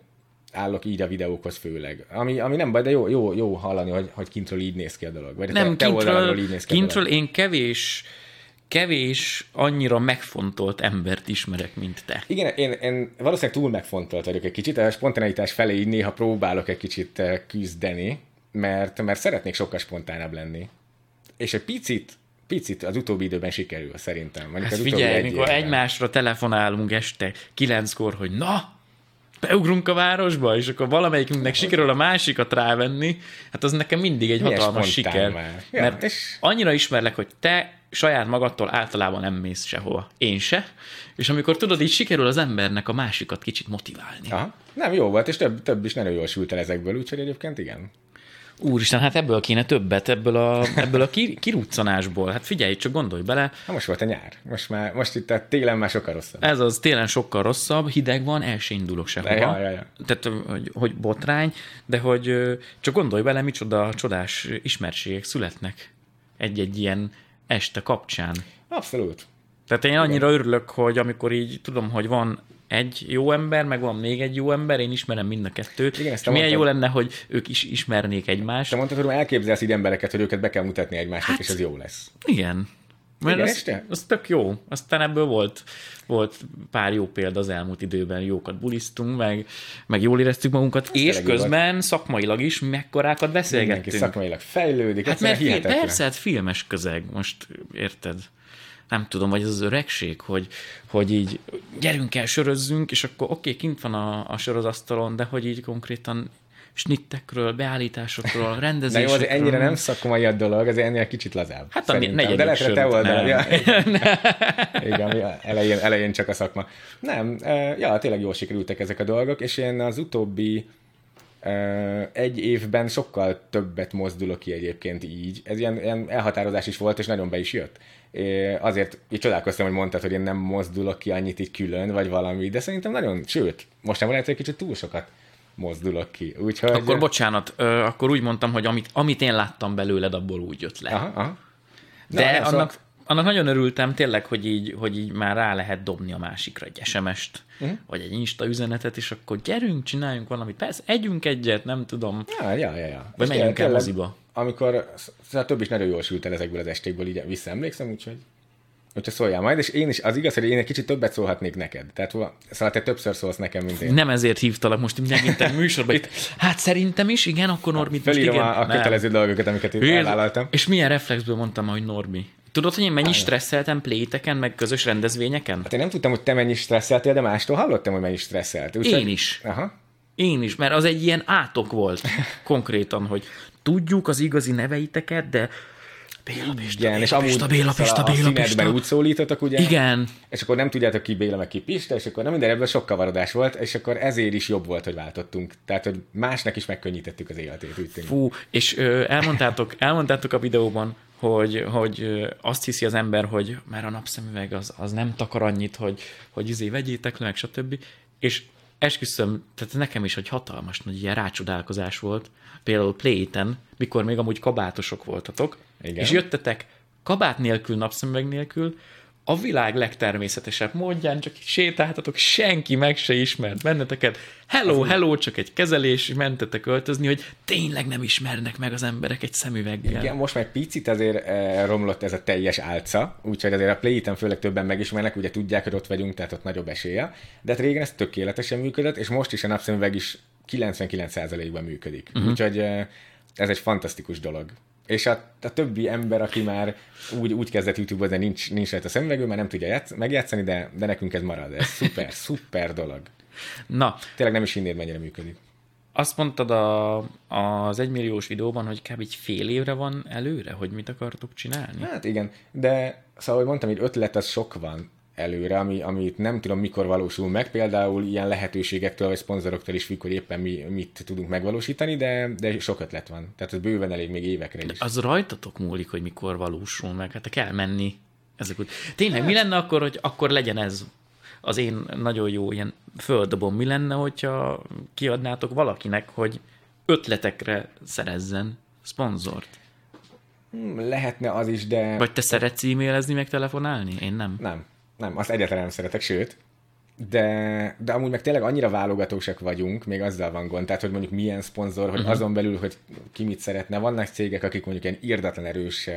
állok így a videókhoz főleg. Ami, ami nem baj, de jó, jó, jó hallani, hogy, hogy kintről így néz ki a dolog. Vagy nem, te, te kintről, így néz ki kintről én kevés kevés annyira megfontolt embert ismerek, mint te. Igen, én, én valószínűleg túl megfontolt vagyok egy kicsit, a spontaneitás felé így néha próbálok egy kicsit eh, küzdeni, mert, mert szeretnék sokkal spontánabb lenni. És egy picit, picit az utóbbi időben sikerül, szerintem. Mondjuk hát az figyelj, egy mikor évben. egymásra telefonálunk este kilenckor, hogy na, beugrunk a városba, és akkor valamelyikünknek sikerül a másikat rávenni, hát az nekem mindig egy Milyen hatalmas siker. Már. Ja, mert és... annyira ismerlek, hogy te saját magadtól általában nem mész sehova. Én se. És amikor tudod, így sikerül az embernek a másikat kicsit motiválni. Aha. Nem, jó volt, és több, több is nagyon jól sült el ezekből, úgyhogy egyébként igen. Úristen, hát ebből kéne többet, ebből a, ebből a kiruccanásból. Hát figyelj, csak gondolj bele. Na most volt a nyár. Most, már, most itt a télen már sokkal rosszabb. Ez az, télen sokkal rosszabb, hideg van, el se indulok sehova. Ja, ja, ja. Tehát, hogy, hogy botrány, de hogy csak gondolj bele, micsoda csodás ismertségek születnek egy-egy ilyen este kapcsán. Abszolút. Tehát én annyira Igen. örülök, hogy amikor így tudom, hogy van egy jó ember, meg van még egy jó ember, én ismerem mind a kettőt. Igen, ezt milyen mondtad, jó lenne, hogy ők is ismernék egymást. Te mondtad, hogy elképzelsz így embereket, hogy őket be kell mutatni egymásnak, hát, és ez jó lesz. Igen. Mert Igen, az, este? az tök jó. Aztán ebből volt, volt pár jó példa az elmúlt időben, jókat bulisztunk, meg, meg jól éreztük magunkat, Azt és közben volt. szakmailag is mekkorákat beszélgettünk. Mindenki szakmailag fejlődik. Hát mert persze, hát filmes közeg, most érted? nem tudom, vagy az az öregség, hogy, hogy így gyerünk el, sörözzünk, és akkor oké, okay, kint van a, a sör az asztalon, de hogy így konkrétan snittekről, beállításokról, [LAUGHS] rendezésekről. De jó, az ennyire nem szakmai a dolog, az ennél kicsit lazább. Hát a negyedik De lehet, te oldal. Ja. Igen, [LAUGHS] elején, elején csak a szakma. Nem, ja, tényleg jól sikerültek ezek a dolgok, és én az utóbbi egy évben sokkal többet mozdulok ki egyébként így. Ez ilyen, ilyen elhatározás is volt, és nagyon be is jött. É, azért így csodálkoztam, hogy mondtad, hogy én nem mozdulok ki annyit így külön, vagy valami, de szerintem nagyon, sőt, most nem lehet, hogy kicsit túl sokat mozdulok ki. Úgyhogy... Akkor bocsánat, ö, akkor úgy mondtam, hogy amit, amit én láttam belőled, abból úgy jött le. Aha, aha. De Na, annak, szóval annak nagyon örültem tényleg, hogy így, hogy így már rá lehet dobni a másikra egy SMS-t, uh-huh. vagy egy Insta üzenetet, és akkor gyerünk, csináljunk valamit. Persze, együnk egyet, nem tudom. Ja, ja, ja. ja. Vagy menjünk el moziba. Amikor, szóval több is nagyon jól sült el ezekből az estékből, így visszaemlékszem, úgyhogy Hogyha szóljál majd, és én is, az igaz, hogy én egy kicsit többet szólhatnék neked. Tehát szóval te többször szólsz nekem, mint én. Nem ezért hívtalak most megint a [LAUGHS] műsorba. Itt, hát szerintem is, igen, akkor Norbi. Felírom most igen. a, a kötelező dolgokat, amiket én elvállaltam. És milyen reflexből mondtam, hogy Norbi? Tudod, hogy én mennyi stresszeltem pléteken, meg közös rendezvényeken? Hát én nem tudtam, hogy te mennyi stresszeltél, de mástól hallottam, hogy mennyi stresszelt. Úgy, én is. Aha. Én is, mert az egy ilyen átok volt [LAUGHS] konkrétan, hogy tudjuk az igazi neveiteket, de Béla Pista, Igen, Béla és amúgy Pista, Béla Pista, Béla Pista. úgy szólítottak, ugye? Igen. És akkor nem tudjátok ki Béla, meg ki Pista, és akkor nem minden ebből sok kavarodás volt, és akkor ezért is jobb volt, hogy váltottunk. Tehát, hogy másnak is megkönnyítettük az életét, úgy tűnik. Fú, és ö, elmondtátok, [LAUGHS] elmondtátok a videóban, hogy, hogy azt hiszi az ember, hogy már a napszemüveg az, az nem takar annyit, hogy, hogy izé vegyétek le, meg stb. És esküszöm, tehát nekem is egy hatalmas nagy ilyen rácsodálkozás volt, például Playten, mikor még amúgy kabátosok voltatok, Igen. és jöttetek kabát nélkül, napszemüveg nélkül, a világ legtermészetesebb módján, csak sétáltatok, senki meg se ismert benneteket. Hello, hello, csak egy kezelés, mentetek öltözni, hogy tényleg nem ismernek meg az emberek egy szemüveggel. Igen, most már picit azért e, romlott ez a teljes álca, úgyhogy azért a play főleg többen megismernek, ugye tudják, hogy ott vagyunk, tehát ott nagyobb esélye. De hát régen ez tökéletesen működött, és most is a napszemüveg is 99%-ban működik. Uh-huh. Úgyhogy e, ez egy fantasztikus dolog és a, a többi ember, aki már úgy, úgy kezdett youtube de nincs, nincs rajta szemüvegő, már nem tudja játsz, megjátszani, de, de nekünk ez marad. Ez szuper, [LAUGHS] szuper dolog. Na. Tényleg nem is hinnéd, mennyire működik. Azt mondtad a, az egymilliós videóban, hogy kb. egy fél évre van előre, hogy mit akartok csinálni? Hát igen, de szóval, hogy mondtam, hogy ötlet az sok van előre, ami, amit nem tudom mikor valósul meg, például ilyen lehetőségektől vagy szponzoroktól is függ, hogy éppen mi, mit tudunk megvalósítani, de, de sok ötlet van. Tehát ez bőven elég még évekre is. De az rajtatok múlik, hogy mikor valósul meg. Hát kell menni ezek úgy. Tényleg, hát. mi lenne akkor, hogy akkor legyen ez az én nagyon jó ilyen földobom, mi lenne, hogyha kiadnátok valakinek, hogy ötletekre szerezzen szponzort? Hmm, lehetne az is, de... Vagy te szeretsz e-mailezni, meg telefonálni? Én nem. Nem nem, azt egyáltalán nem szeretek, sőt, de, de amúgy meg tényleg annyira válogatósak vagyunk, még azzal van gond, tehát hogy mondjuk milyen szponzor, hogy uh-huh. azon belül, hogy ki mit szeretne. Vannak cégek, akik mondjuk ilyen irdatlan erős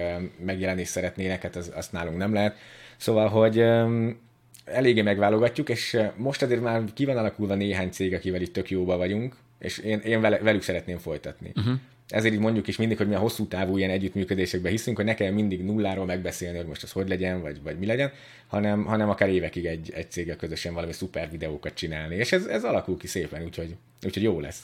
megjelenést szeretnének, hát az, azt nálunk nem lehet. Szóval, hogy um, eléggé megválogatjuk, és most azért már ki van alakulva néhány cég, akivel itt tök jóba vagyunk, és én, én vele, velük szeretném folytatni. Uh-huh ezért így mondjuk is mindig, hogy mi a hosszú távú ilyen együttműködésekben hiszünk, hogy ne kell mindig nulláról megbeszélni, hogy most az hogy legyen, vagy, vagy mi legyen, hanem, hanem akár évekig egy, egy céggel közösen valami szuper videókat csinálni. És ez, ez alakul ki szépen, úgyhogy, úgyhogy jó lesz.